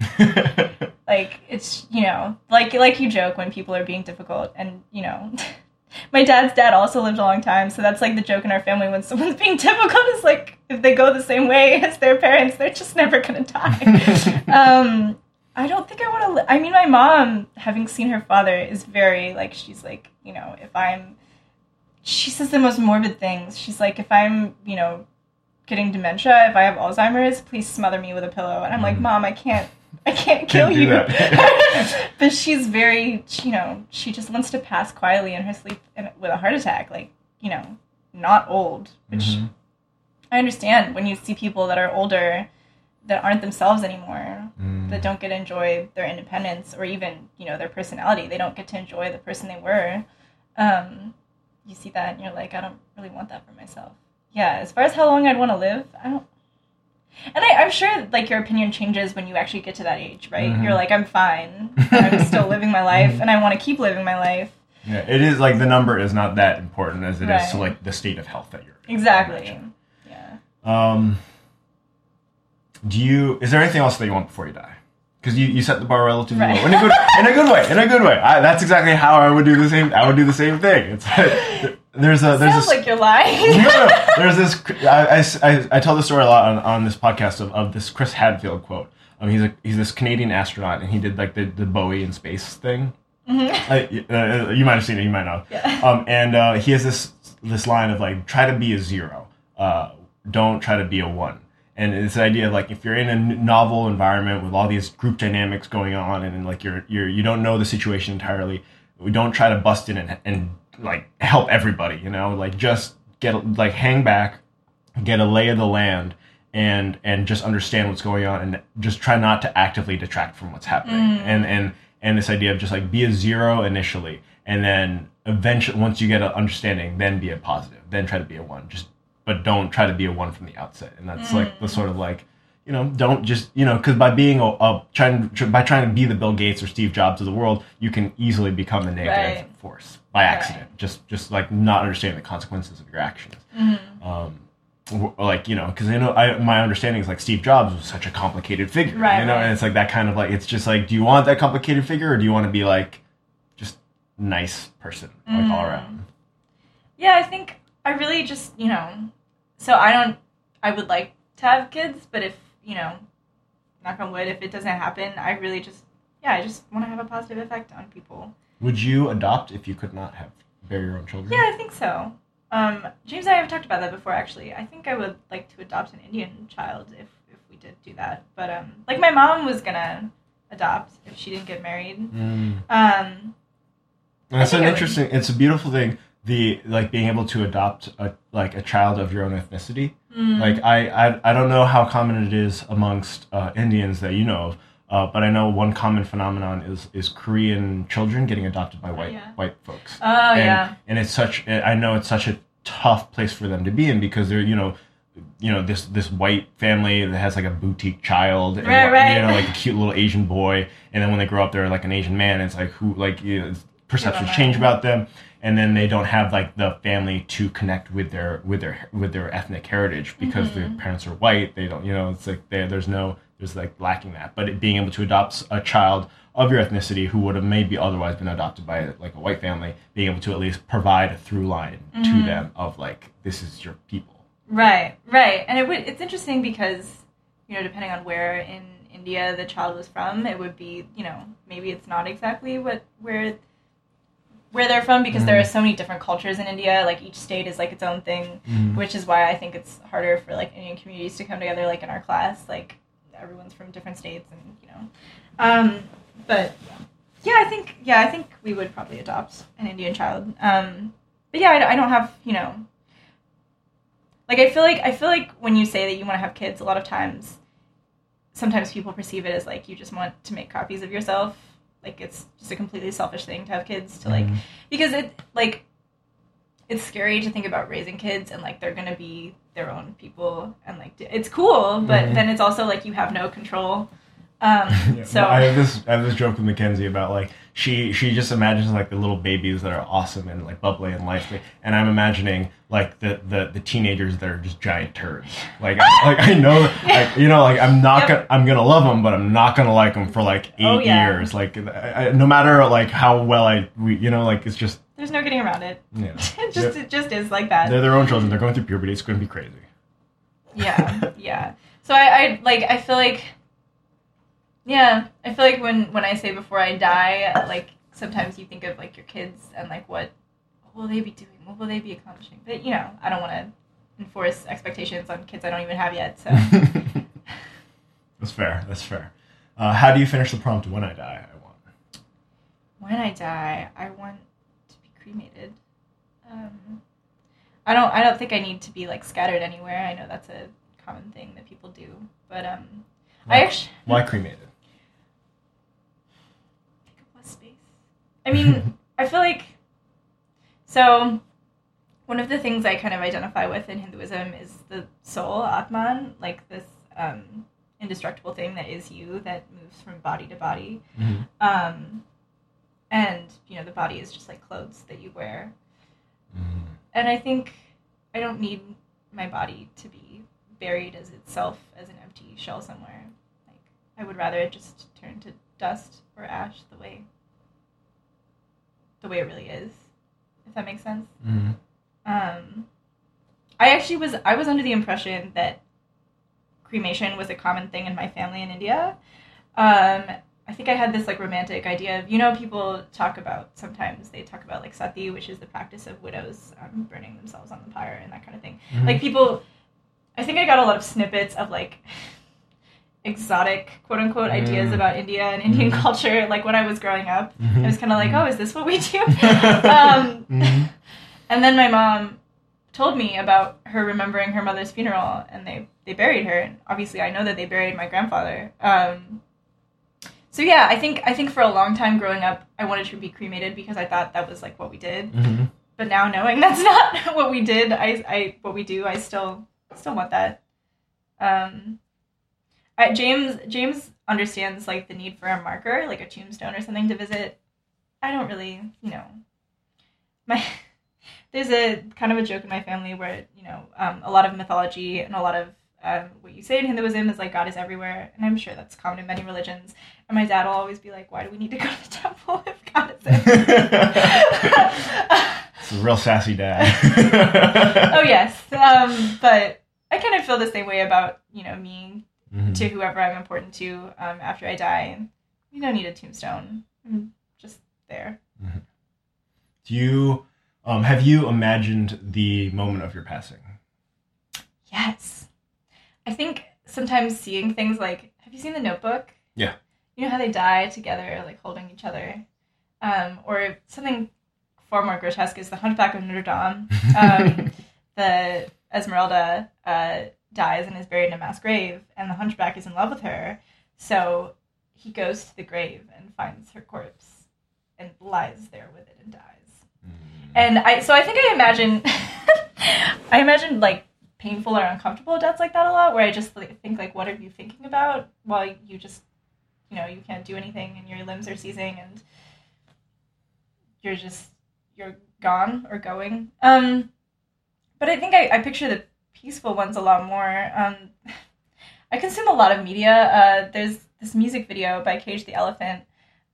<laughs> like it's you know like like you joke when people are being difficult and you know <laughs> my dad's dad also lived a long time so that's like the joke in our family when <laughs> someone's being difficult is like if they go the same way as their parents they're just never gonna die. Um i don't think i want to li- i mean my mom having seen her father is very like she's like you know if i'm she says the most morbid things. She's like if i'm you know getting dementia if i have alzheimer's please smother me with a pillow. And i'm like mom i can't i can't kill Can't you. <laughs> but she's very you know she just wants to pass quietly in her sleep and with a heart attack like you know not old which Mhm. i understand when you see people that are older that aren't themselves anymore Mm. that don't get to enjoy their independence or even you know their personality. They don't get to enjoy the person they were. Um, you see that and you're like i don't really want that for myself. Yeah as far as how long i'd want to live i don't and I, i'm sure like your opinion changes when you actually get to that age right Mhm. you're like i'm fine i'm still <laughs> living my life and i want to keep living my life yeah it is like the number is not that important as it is to like the state of health that you're in. exactly yeah Um, do you? Is there anything else that you want before you die? Because you, you set the bar relatively Right. low in a good in a good way in a good way. I, that's exactly how I would do the same. I would do the same thing. It's there's a there's sounds this like you're lying <laughs> no, no, there's this. I, I, I, tell this story a lot on, on this podcast of, of this Chris Hadfield quote. Um, he's a he's this Canadian astronaut, and he did like the, the Bowie in space thing. I- uh, you might have seen it. You might not. Yeah. Um, and uh, he has this this line of like, try to be a zero. Uh, don't try to be a one. And this idea of like if you're in a novel environment with all these group dynamics going on, and, like you're you're you don't know the situation entirely. We don't try to bust in and, and like help everybody. You know, like just get like hang back, get a lay of the land, and and just understand what's going on, and just try not to actively detract from what's happening. Mm. And and and this idea of just like be a zero initially, and then eventually once you get an understanding, then be a positive, then try to be a one. Just but don't try to be a one from the outset. And that's like the mm. sort of like you know don't just you know because by being a, a trying tr- by trying to be the Bill Gates or Steve Jobs of the world, you can easily become a negative Right. force by accident. Just just like not understanding the consequences of your actions. Mm-hmm. Um, like you know because I know I, my understanding is like Steve Jobs was such a complicated figure, Right, you know, right. and it's like that kind of like it's just like do you want that complicated figure or do you want to be like just nice person like all mm. around? Yeah, I think I really just, you know, so I don't, I would like to have kids, but if, you know, knock on wood, if it doesn't happen, I really just, yeah, I just want to have a positive effect on people. Would you adopt if you could not have bear your own children? Yeah, I think so. Um, James and I have talked about that before, actually. I think I would like to adopt an Indian child if, if we did do that. But, um, like, my mom was gonna adopt if she didn't get married. Mm. Um, And it's I think an interesting. It's a beautiful thing. The like being able to adopt a like a child of your own ethnicity. mm, Like I, I I don't know how common it is amongst uh, Indians that you know of, uh, but I know one common phenomenon is is Korean children getting adopted by white yeah. white folks. oh, and, yeah. and it's such I know it's such a tough place for them to be in because they're you know you know this this white family that has like a boutique child and Right, right. you know like a cute little Asian boy and then when they grow up they're like an Asian man it's like who like you know, perceptions Yeah. change about them and then they don't have like the family to connect with their with their with their ethnic heritage because their mm-hmm. parents are white. They don't you know it's like there's no there's like lacking that. But it, being able to adopt a child of your ethnicity who would have maybe otherwise been adopted by like a white family being able to at least provide a through line to mm-hmm. them of like this is your people. Right, right, and it would. It's interesting because you know, depending on where in India the child was from, it would be you know maybe it's not exactly what where where they're from because there Mhm. are so many different cultures in India. Like each state is like its own thing, Mhm. which is why I think it's harder for like Indian communities to come together. Like in our class, like everyone's from different states, and you know. Um, but yeah, I think yeah, I think we would probably adopt an Indian child. Um, but yeah, I, I don't have you know. Like I feel like I feel like when you say that you want to have kids, a lot of times, sometimes people perceive it as like you just want to make copies of yourself. Like it's just a completely selfish thing to have kids to like Mhm. because it like it's scary to think about raising kids and like they're gonna be their own people and like it's cool but Mhm. then it's also like you have no control um <laughs> Yeah, so I have this I have this joke with Mackenzie about like she she just imagines like the little babies that are awesome and like bubbly and lively, and I'm imagining like the the, the teenagers that are just giant turds. Like I, <laughs> like I know like you know like I'm not Yep. gonna I'm gonna love them, but I'm not gonna like them for like eight Oh, yeah. years. Like I, no matter like how well I we you know like it's just there's no getting around it yeah <laughs> it just it just is like that they're their own children. They're going through puberty. It's going to be crazy. yeah yeah so I, I like i feel like yeah i feel like when when i say before i die like sometimes you think of like your kids and like what, what will they be doing what will they be accomplishing but you know i don't want to enforce expectations on kids i don't even have yet so <laughs> That's fair. That's fair. Uh, how do you finish the prompt? When I die, I want. when i die i want to be cremated um i don't i don't think i need to be like scattered anywhere i know that's a common thing that people do but um i actually Why cremated? Take up less space. I mean, I feel like so. One of the things I kind of identify with in Hinduism is the soul, Atman, like this um, indestructible thing that is you that moves from body to body. Mhm. Um, and you know, the body is just like clothes that you wear. Mhm. And I think I don't need my body to be buried as itself as an empty shell somewhere. Like I would rather it just turn to dust or ash the way the way it really is. If that makes sense. Mhm. Um, I actually was I was under the impression that cremation was a common thing in my family in India. Um, I think I had this like romantic idea of you know people talk about sometimes they talk about like sati, which is the practice of widows um, burning themselves on the pyre and that kind of thing. Mhm. Like people, I think I got a lot of snippets of like exotic quote unquote ideas Mm. about India and Indian Mhm. culture. <laughs> Like when I was growing up, Mhm. I was kind of like, oh, is this what we do? <laughs> um, Mhm. and then my mom told me about her remembering her mother's funeral, and they they buried her. And obviously, I know that they buried my grandfather. Um, so yeah, I think I think for a long time growing up, I wanted to be cremated because I thought that was like what we did. Mhm. But now knowing <laughs> that's not what we did, I I what we do, I still still want that. Um, I, James James understands like the need for a marker, like a tombstone or something to visit. I don't really, you know, my <laughs> there's a kind of a joke in my family where you know um, a lot of mythology and a lot of um, what you say in Hinduism is like God is everywhere, and I'm sure that's common in many religions. And my dad will always be like, "Why do we need to go to the <laughs> temple if God is everywhere?" <laughs> It's a real sassy dad. oh yes, um, but I kind of feel the same way about you know me Mhm. to whoever I'm important to um, after I die. You don't need a tombstone. I'm just there. Do you um, have you imagined the moment of your passing? Yes, I think sometimes seeing things like Have you seen The Notebook? Yeah. You know how they die together, like holding each other, um, or something far more grotesque is The Hunchback of Notre Dame. <laughs> Um, the Esmeralda uh, dies and is buried in a mass grave, and the Hunchback is in love with her. So he goes to the grave and finds her corpse and lies there with it and dies. And I, so I think I imagine, <laughs> I imagine like painful or uncomfortable deaths like that a lot, where I just like, think like, what are you thinking about while you just, you know, you can't do anything and your limbs are seizing and you're just you're gone or going. Um, but I think I, I picture the peaceful ones a lot more. Um, I consume a lot of media. Uh, there's this music video by Cage the Elephant,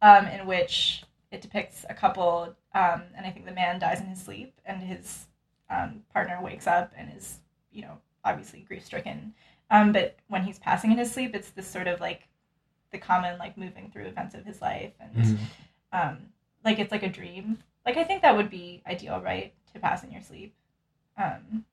um, in which it depicts a couple, um, and I think the man dies in his sleep, and his um, partner wakes up and is, you know, obviously grief stricken. Um, but when he's passing in his sleep, it's this sort of like the common like moving through events of his life, and Mhm. um, like it's like a dream. like I think that would be ideal, right? To pass in your sleep. Um,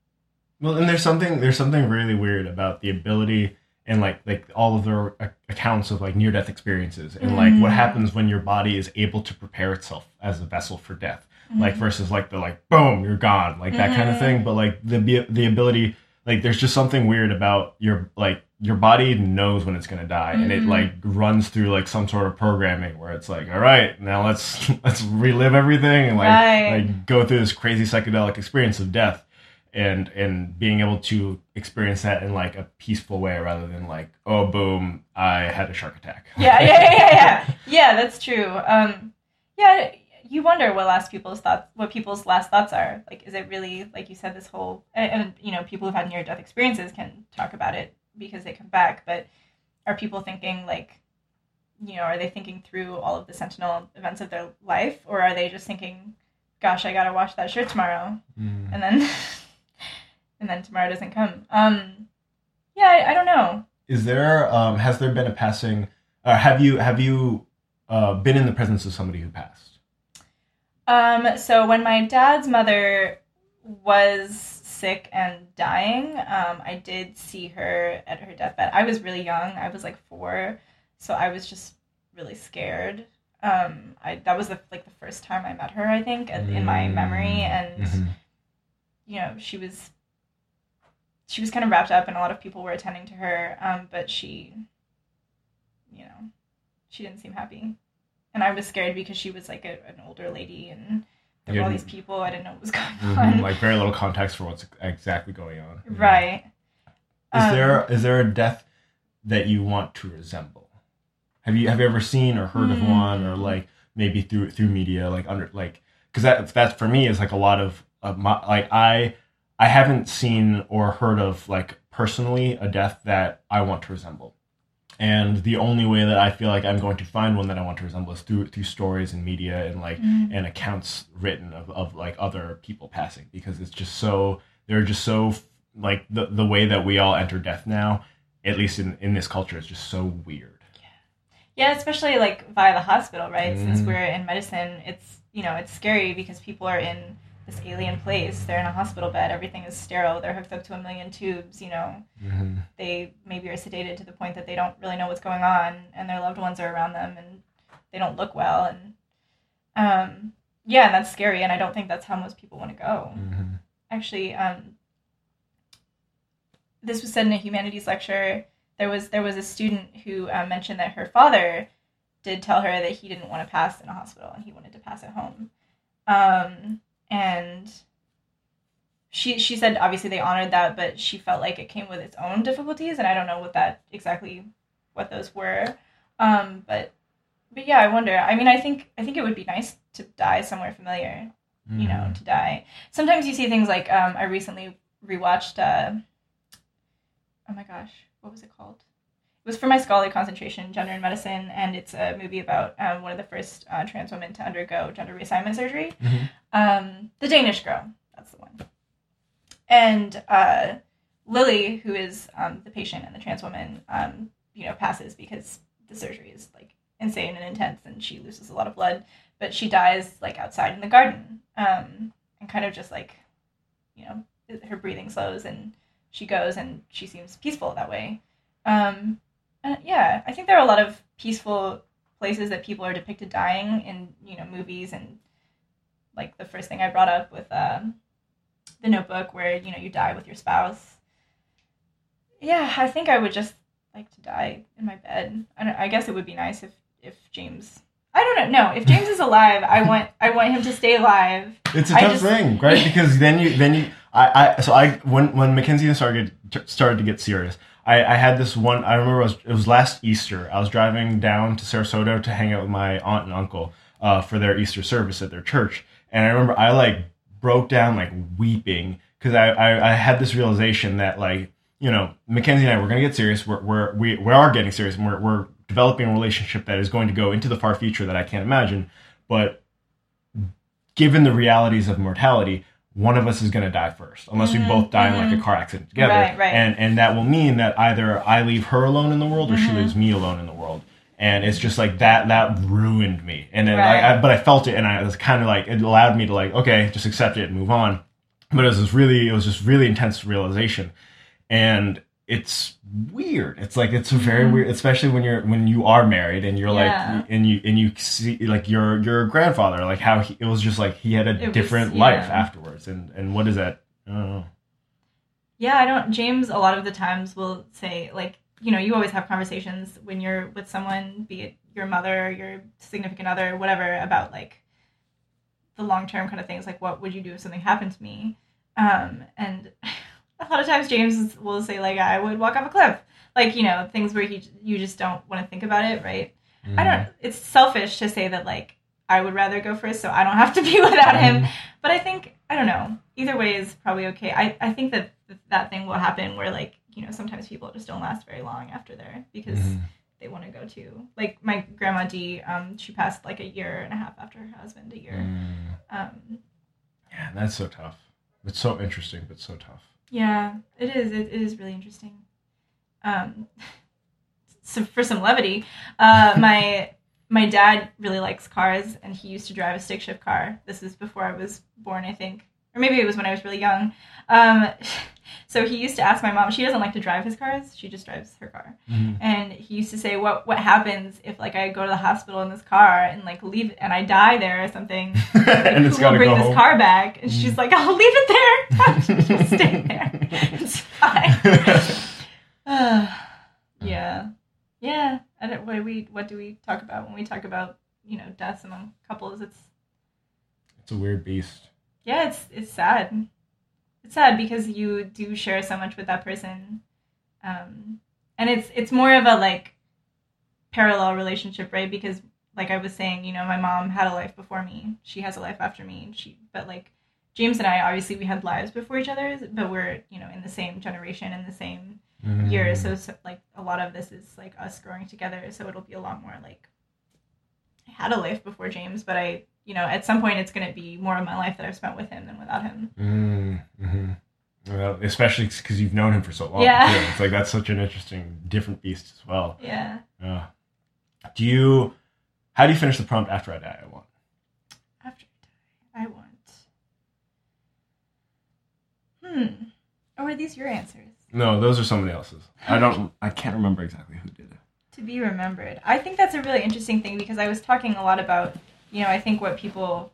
well, and there's something there's something really weird about the ability and like like all of their accounts of like near death experiences and like what Mhm. happens when your body is able to prepare itself as a vessel for death like mhm. versus like the like boom you're gone like that kind of thing but like the the ability like there's just something weird about your like your body knows when it's going to die and it Mhm. like runs through like some sort of programming where it's like all right now let's <laughs> let's relive everything and like Right. like go through this crazy psychedelic experience of death and and being able to experience that in like a peaceful way rather than like oh boom i had a shark attack yeah, yeah, yeah, yeah, yeah. Yeah, that's true. Um, yeah, you wonder what last people's thoughts, what people's last thoughts are. Like, is it really like you said? This whole and, and you know, people who've had near death experiences can talk about it because they come back. But are people thinking like, you know, are they thinking through all of the sentinel events of their life, or are they just thinking, "Gosh, I gotta wash that shirt tomorrow," Mm. and then <laughs> and then tomorrow doesn't come? Um, yeah, I, I don't know. is there um has there been a passing uh, have you have you uh, been in the presence of somebody who passed Um, so when my dad's mother was sick and dying, um, I did see her at her deathbed. I was really young. I was like four, so I was just really scared. Um, I that was the like the first time I met her. I think in in my memory, and Mhm. you know she was she was kind of wrapped up, and a lot of people were attending to her. Um, but she, you know, she didn't seem happy, and I was scared because she was like a, an older lady, and there were all these people. I didn't know what was going Mhm. on. like very little context for what's exactly going on <laughs> right. is Um, there is there a death that you want to resemble have you have you ever seen or heard of Hmm. one or like maybe through through media like under like because that that for me is like a lot of, of my like i i haven't seen or heard of like personally a death that i want to resemble and the only way that i feel like i'm going to find one that i want to resemble is through through stories and media and like Mhm. and accounts written of, of like other people passing because it's just so they're just so like the the way that we all enter death now at least in in this culture is just so weird Yeah, especially like via the hospital, right? Since Mhm. we're in medicine, it's you know it's scary because people are in this alien place. They're in a hospital bed. Everything is sterile. They're hooked up to a million tubes. You know, mm-hmm. they maybe are sedated to the point that they don't really know what's going on, and their loved ones are around them, and they don't look well, and um, yeah, and that's scary. And I don't think that's how most people want to go. Mm-hmm. Actually, um, this was said in a humanities lecture. There was there was a student who uh, mentioned that her father did tell her that he didn't want to pass in a hospital and he wanted to pass at home. Um, and she she said obviously they honored that, but she felt like it came with its own difficulties, and I don't know what that exactly what those were. Um, but but yeah, I wonder. I mean, I think I think it would be nice to die somewhere familiar you know, Mm-hmm. to die. Sometimes you see things like um, I recently rewatched. Uh, oh my gosh, what was it called? Was for my scholarly concentration, gender and medicine, and it's a movie about um, one of the first uh, trans women to undergo gender reassignment surgery. Mhm. Um, the Danish girl, that's the one. And uh, Lily, who is um, the patient and the trans woman, um, you know, passes because the surgery is like insane and intense, and she loses a lot of blood. But she dies like outside in the garden, um, and kind of just like, you know, her breathing slows, and she goes, and she seems peaceful that way. And yeah, I think there are a lot of peaceful places that people are depicted dying in, you know, movies and like the first thing I brought up with um, the Notebook, where you know you die with your spouse. Yeah, I think I would just like to die in my bed. I, don't, I guess it would be nice if if James. I don't know. No, if James is alive, I want I want him to stay alive. It's a tough just- thing, right? <laughs> Because then you, then you, I, I, so I, when when Mackenzie and started started to get serious, I, I had this one. I remember it was, it was last Easter. I was driving down to Sarasota to hang out with my aunt and uncle uh, for their Easter service at their church, and I remember I like broke down like weeping because I, I I had this realization that like you know Mackenzie and I we're gonna get serious. We're, we're we we are getting serious. And we're we're developing a relationship that is going to go into the far future that I can't imagine, but given the realities of mortality, one of us is going to die first, unless we Mhm, both die in like a mhm. car accident together. Right, right. And and that will mean that either I leave her alone in the world or she Mhm. leaves me alone in the world. and it's just like that that ruined me and then Right. like I, but i felt it and i was kind of like it allowed me to like okay just accept it and move on but it was this really it was just really intense realization and it's weird it's like it's very Mhm. weird especially when you're when you are married and you're Yeah. like and you and you see like your your grandfather like how he, it was just like he had a It was- different life yeah. afterwards and and what is that i don't know Yeah, I don't. James, a lot of the times, will say, like, you know, you always have conversations when you're with someone, be it your mother, your significant other, whatever, about like the long term kind of things. Like, what would you do if something happened to me? Um, and <laughs> a lot of times, James will say, like, I would walk off a cliff. Like, you know, things where he, you just don't want to think about it, right? I don't, it's selfish to say that, like, I would rather go first so I don't have to <laughs> be without him. But I think I don't know. Either way is probably okay. I, I think that that thing will happen where like you know sometimes people just don't last very long after there because Mhm. they want to go to like my grandma D. Um, she passed like a year and a half after her husband. A year. Mm. Um, yeah that's so tough it's so interesting but so tough yeah, it is. It, it is really interesting. Um, <laughs> so for some levity, uh, <laughs> my my dad really likes cars, and he used to drive a stick shift car. This is before I was born, I think, or maybe it was when I was really young. Um, <laughs> so he used to ask my mom. She doesn't like to drive his cars; she just drives her car. And he used to say, "What what happens if like I go to the hospital in this car and like leave and I die there or something? <laughs> Like, and it's who will bring go this home. car back?" And she's like, "I'll leave it there. <laughs> Stay there. It's fine." Uh, <sighs> yeah, yeah. I don't, what do we what do we talk about when we talk about you know deaths among couples? It's it's a weird beast. Yeah, it's it's sad. It's sad because you do share so much with that person, um, and it's it's more of a like parallel relationship, right? Because like I was saying, you know, my mom had a life before me. She has a life after me. She but like James and I, obviously, we had lives before each other, but we're you know in the same generation in the same Mm. year. So, so like a lot of this is like us growing together. So it'll be a lot more like I had a life before James, but I you know at some point it's going to be more of my life that I've spent with him than without him. Mm, mhm. Well, especially because you've known him for so long. Yeah. too. It's like that's such an interesting, different beast as well. Yeah. Yeah. Do you? How do you finish the prompt after I die? I want. After I die, I want. Hmm. Or are these your answers? No, those are somebody else's. I don't. I can't remember exactly who did it. to be remembered. I think that's a really interesting thing because I was talking a lot about, you know, I think what people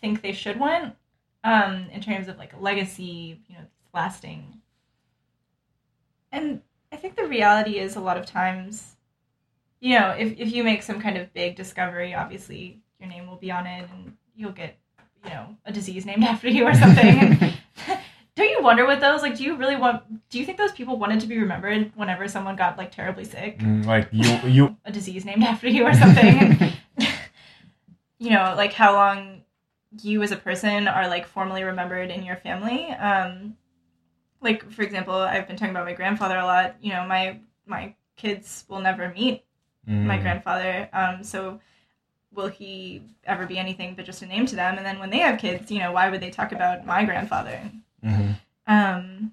think they should want um, in terms of like legacy, you know, lasting. And I think the reality is a lot of times, you know, if, if you make some kind of big discovery, obviously your name will be on it and you'll get, you know, a disease named <laughs> after you or something. <laughs> Don't you wonder with those? Like, do you really want? Do you think those people wanted to be remembered whenever someone got like terribly sick? Mm, Like you, you. a disease named after you or something. <laughs> you know, like how long you as a person are like formally remembered in your family. Um, like for example, I've been talking about my grandfather a lot. You know, my my kids will never meet my Mm. grandfather. Um, so will he ever be anything but just a name to them? And then when they have kids, you know, why would they talk about my grandfather? Mhm. Um,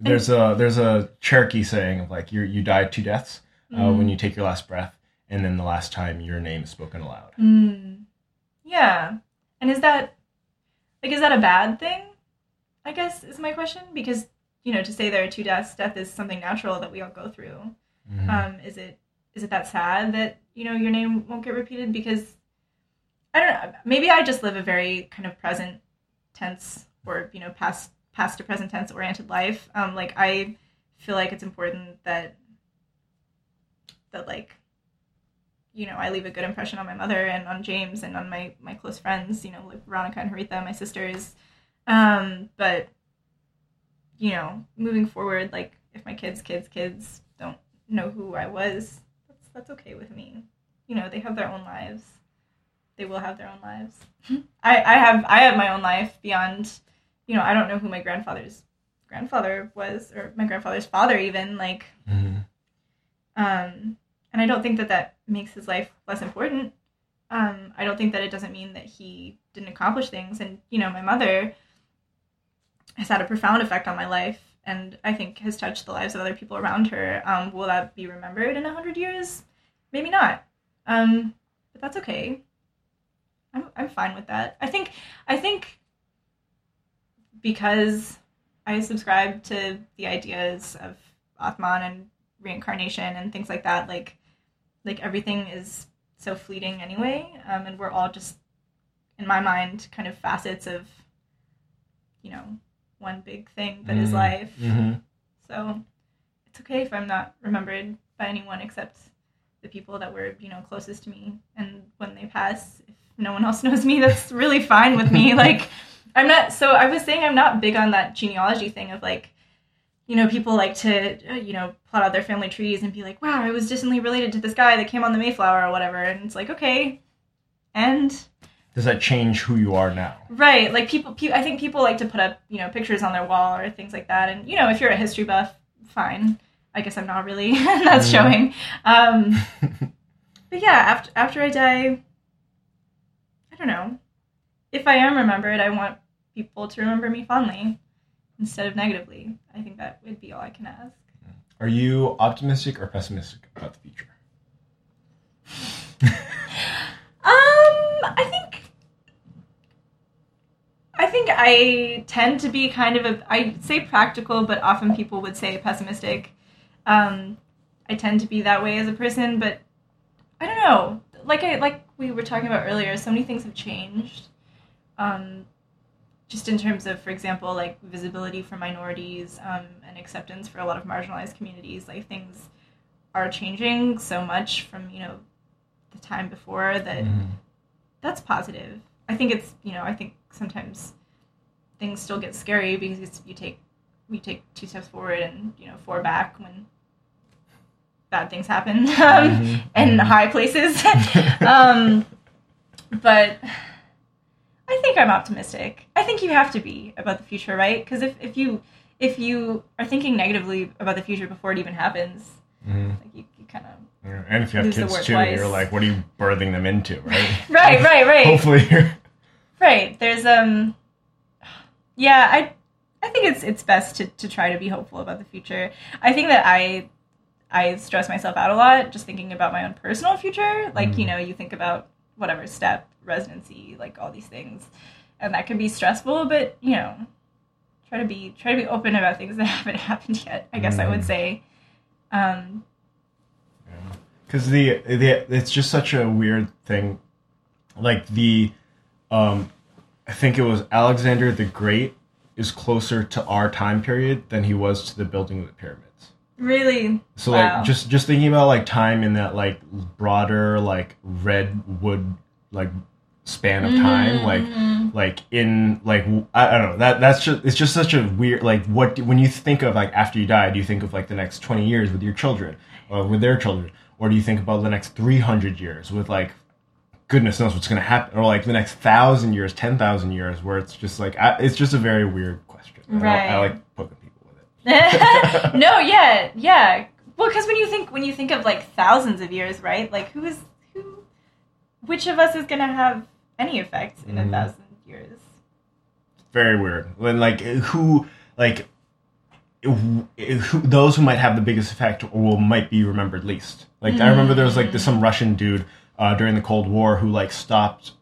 There's a there's a Cherokee saying of like you you die two deaths uh, mm. when you take your last breath, and then the last time your name is spoken aloud. Mm. Yeah. And is that like is that a bad thing? I guess is my question because you know to say there are two deaths, death is something natural that we all go through. Mhm. Um, is it is it that sad that you know your name won't get repeated because I don't know. Maybe I just live a very kind of present tense or you know past past to present tense oriented life. Um, like I feel like it's important that that like you know I leave a good impression on my mother and on James and on my my close friends. You know, like Veronica and Haritha, my sisters. Um, but you know, moving forward, like if my kids, kids, kids don't know who I was, that's that's okay with me. You know, they have their own lives. They will have their own lives. <laughs> I, I have I have my own life beyond you know, I don't know who my grandfather's grandfather was or my grandfather's father even like Mhm. um and I don't think that that makes his life less important. Um I don't think that it doesn't mean that he didn't accomplish things and you know, my mother has had a profound effect on my life and I think has touched the lives of other people around her. Um, will that be remembered in a hundred years? Maybe not. Um, but that's okay. I'm I'm fine with that. I think I think because I subscribe to the ideas of Atman and reincarnation and things like that. Like like everything is so fleeting anyway, um, and we're all just in my mind kind of facets of you know one big thing that is Mhm. life. Mm-hmm. So it's okay if I'm not remembered by anyone except the people that were, you know, closest to me. And when they pass, if no one else <laughs> knows me, that's really fine with me. <laughs> Like, I'm not, so I was saying I'm not big on that genealogy thing of like, you know, people like to, uh, you know, plot out their family trees and be like, wow, I was distantly related to this guy that came on the Mayflower or whatever. And it's like, okay. And Does that change who you are now? Right, like people, pe- I think people like to put up, you know, pictures on their wall or things like that. And you know, if you're a history buff, fine. I guess I'm not really. <laughs> That's Mhm. showing. Um, <laughs> but yeah, after after I die, I don't know. If I am remembered, I want people to remember me fondly instead of negatively. I think that would be all I can ask. Are you optimistic or pessimistic about the future? <laughs> Um, I think I think I tend to be kind of a I say practical, but often people would say pessimistic. Um, I tend to be that way as a person, but I don't know. Like I like we were talking about earlier, so many things have changed. Um, just in terms of, for example, like visibility for minorities um, and acceptance for a lot of marginalized communities, like things are changing so much from you know the time before that Mhm. that's positive. I think it's you know I think sometimes things still get scary because it's, you take you take two steps forward and you know four back when bad things happen <laughs> um, Mhm. in Mhm. high places. <laughs> um, but I think I'm optimistic. I think you have to be about the future, right? Because if, if you if you are thinking negatively about the future before it even happens, Mhm. like you, you kind of Yeah, And if you have kids too, twice. you're like, what are you birthing them into, right? <laughs> <laughs> right, right, right. Hopefully, you're. Right. There's um yeah, I I think it's it's best to, to try to be hopeful about the future. I think that I I stress myself out a lot just thinking about my own personal future. Like, you Mhm. know, you think about whatever step, residency, like all these things. And that can be stressful, but you know, try to be try to be open about things that <laughs> haven't happened yet, I guess I would Mhm. say. Um because the, the it's just such a weird thing like the um i think it was alexander the great is closer to our time period than he was to the building of the pyramids really so Wow. like just just thinking about like time in that like broader like redwood like span of time like Mhm. like in like I don't know that that's just it's just such a weird like what when you think of like after you die do you think of like the next 20 years with your children or with their children or do you think about the next 300 years with like goodness knows what's going to happen or like the next thousand years 10,000 years where it's just like I, it's just a very weird question I, Right. I like poking people with it <laughs> no, yeah, yeah. Well, because when you think when you think of like thousands of years, right? Like who is who? Which of us is gonna have any effect in Mhm. a thousand years? very weird when like who like who, those who might have the biggest effect will might be remembered least like i remember there was like this, some russian dude uh, during the cold war who like stopped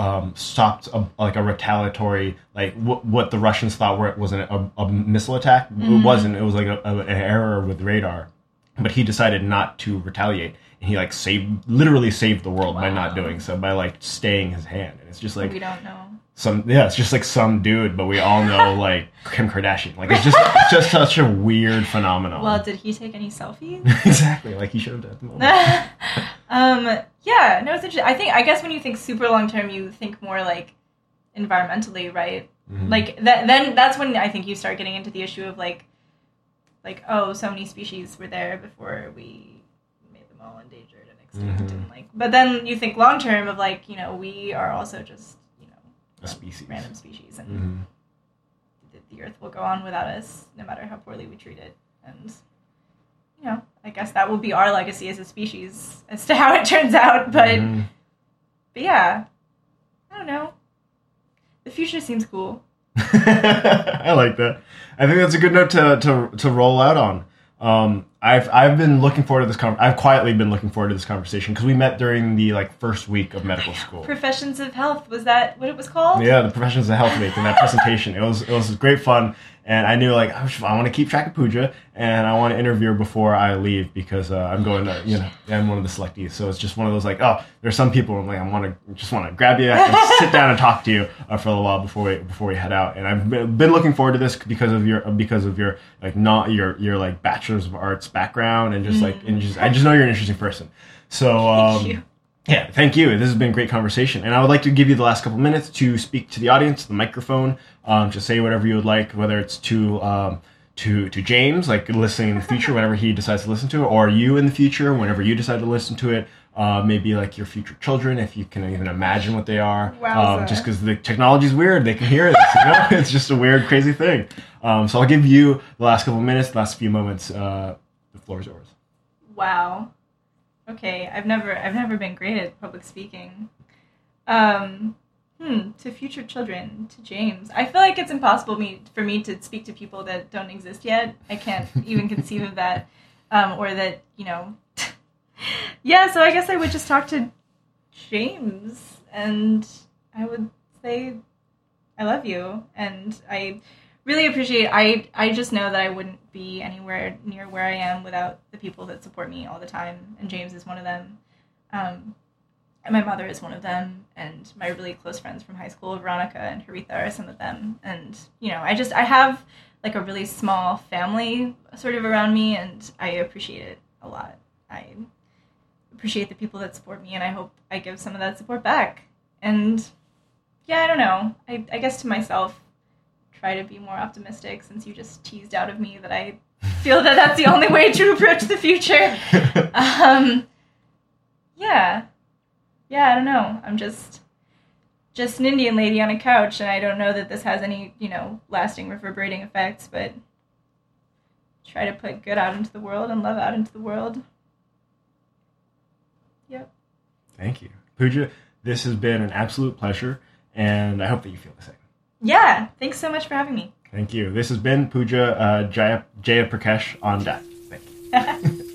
um, stopped a, like a retaliatory like what what the russians thought were was an, a, a missile attack. It wasn't. It was like a, a, an error with radar. But he decided not to retaliate he like saved literally saved the world by not doing so by like staying his hand and it's just like we don't know. some yeah, it's just like some dude, but we all know <laughs> like Kim Kardashian. Like it's just it's just such a weird phenomenon. Well, did he take any selfies? <laughs> exactly, like he should have done at the moment. <laughs> um, yeah, no, it's interesting. I think I guess when you think super long term, you think more like environmentally, right? Mhm. Like that. Then that's when I think you start getting into the issue of like, like oh, so many species were there before we all endangered and extinct, Mhm. and like. But then you think long term of like you know we are also just you know a species. random species and Mhm. the, the earth will go on without us no matter how poorly we treat it and you know i guess that will be our legacy as a species as to how it turns out but Mhm. but yeah i don't know the future seems cool <laughs> I like that. I think that's a good note to to, to roll out on. Um, I've I've been looking forward to this. Con- I've quietly been looking forward to this conversation because we met during the like first week of medical school. Professions of health was that what it was called? Yeah, the professions of health week and that presentation. It was it was great fun, and I knew like I want to keep track of Pooja, and I want to interview her before I leave because uh, I'm going to you know I'm one of the selectees. So it's just one of those like oh there's some people I'm like I want to just want to grab you and <laughs> sit down and talk to you uh, for a little while before we before we head out. And I've been looking forward to this because of your because of your like not your your like bachelor's of arts background and just like and just I just know you're an interesting person. So um, Thank you. yeah, thank you. This has been a great conversation, and I would like to give you the last couple minutes to speak to the audience, the microphone, um, to say whatever you would like, whether it's to um, to to James, like listening in the future whenever he decides to listen to it, or you in the future whenever you decide to listen to it. Uh, maybe like your future children, if you can even imagine what they are. Um, just because the technology's weird, they can hear it. You know, <laughs> it's just a weird, crazy thing. Um, so I'll give you the last couple minutes, the last few moments. Uh, the floor is yours. Wow. Okay, I've never I've never been great at public speaking. Um, hmm, to future children, to James. I feel like it's impossible me for me to speak to people that don't exist yet. I can't even conceive of that, um, or that you know. <laughs> yeah, so I guess I would just talk to James, and I would say, "I love you," and I really appreciate I I just know that I wouldn't be anywhere near where I am without the people that support me all the time and James is one of them. Um, and my mother is one of them and my really close friends from high school Veronica and Haritha are some of them and you know I just I have like a really small family sort of around me and I appreciate it a lot. I appreciate the people that support me and I hope I give some of that support back. And yeah, I don't know. I, I guess to myself try to be more optimistic since you just teased out of me that I <laughs> feel that that's the only way to approach the future. <laughs> Um, yeah, yeah, I don't know. I'm just just an Indian lady on a couch, and I don't know that this has any you know lasting reverberating effects, but try to put good out into the world and love out into the world. Yep. Thank you, Pooja. This has been an absolute pleasure, and I hope that you feel the same. Yeah. Thanks so much for having me. Thank you. This has been Pooja uh, Jaya, Jayaprakash on deck. Thank you. <laughs>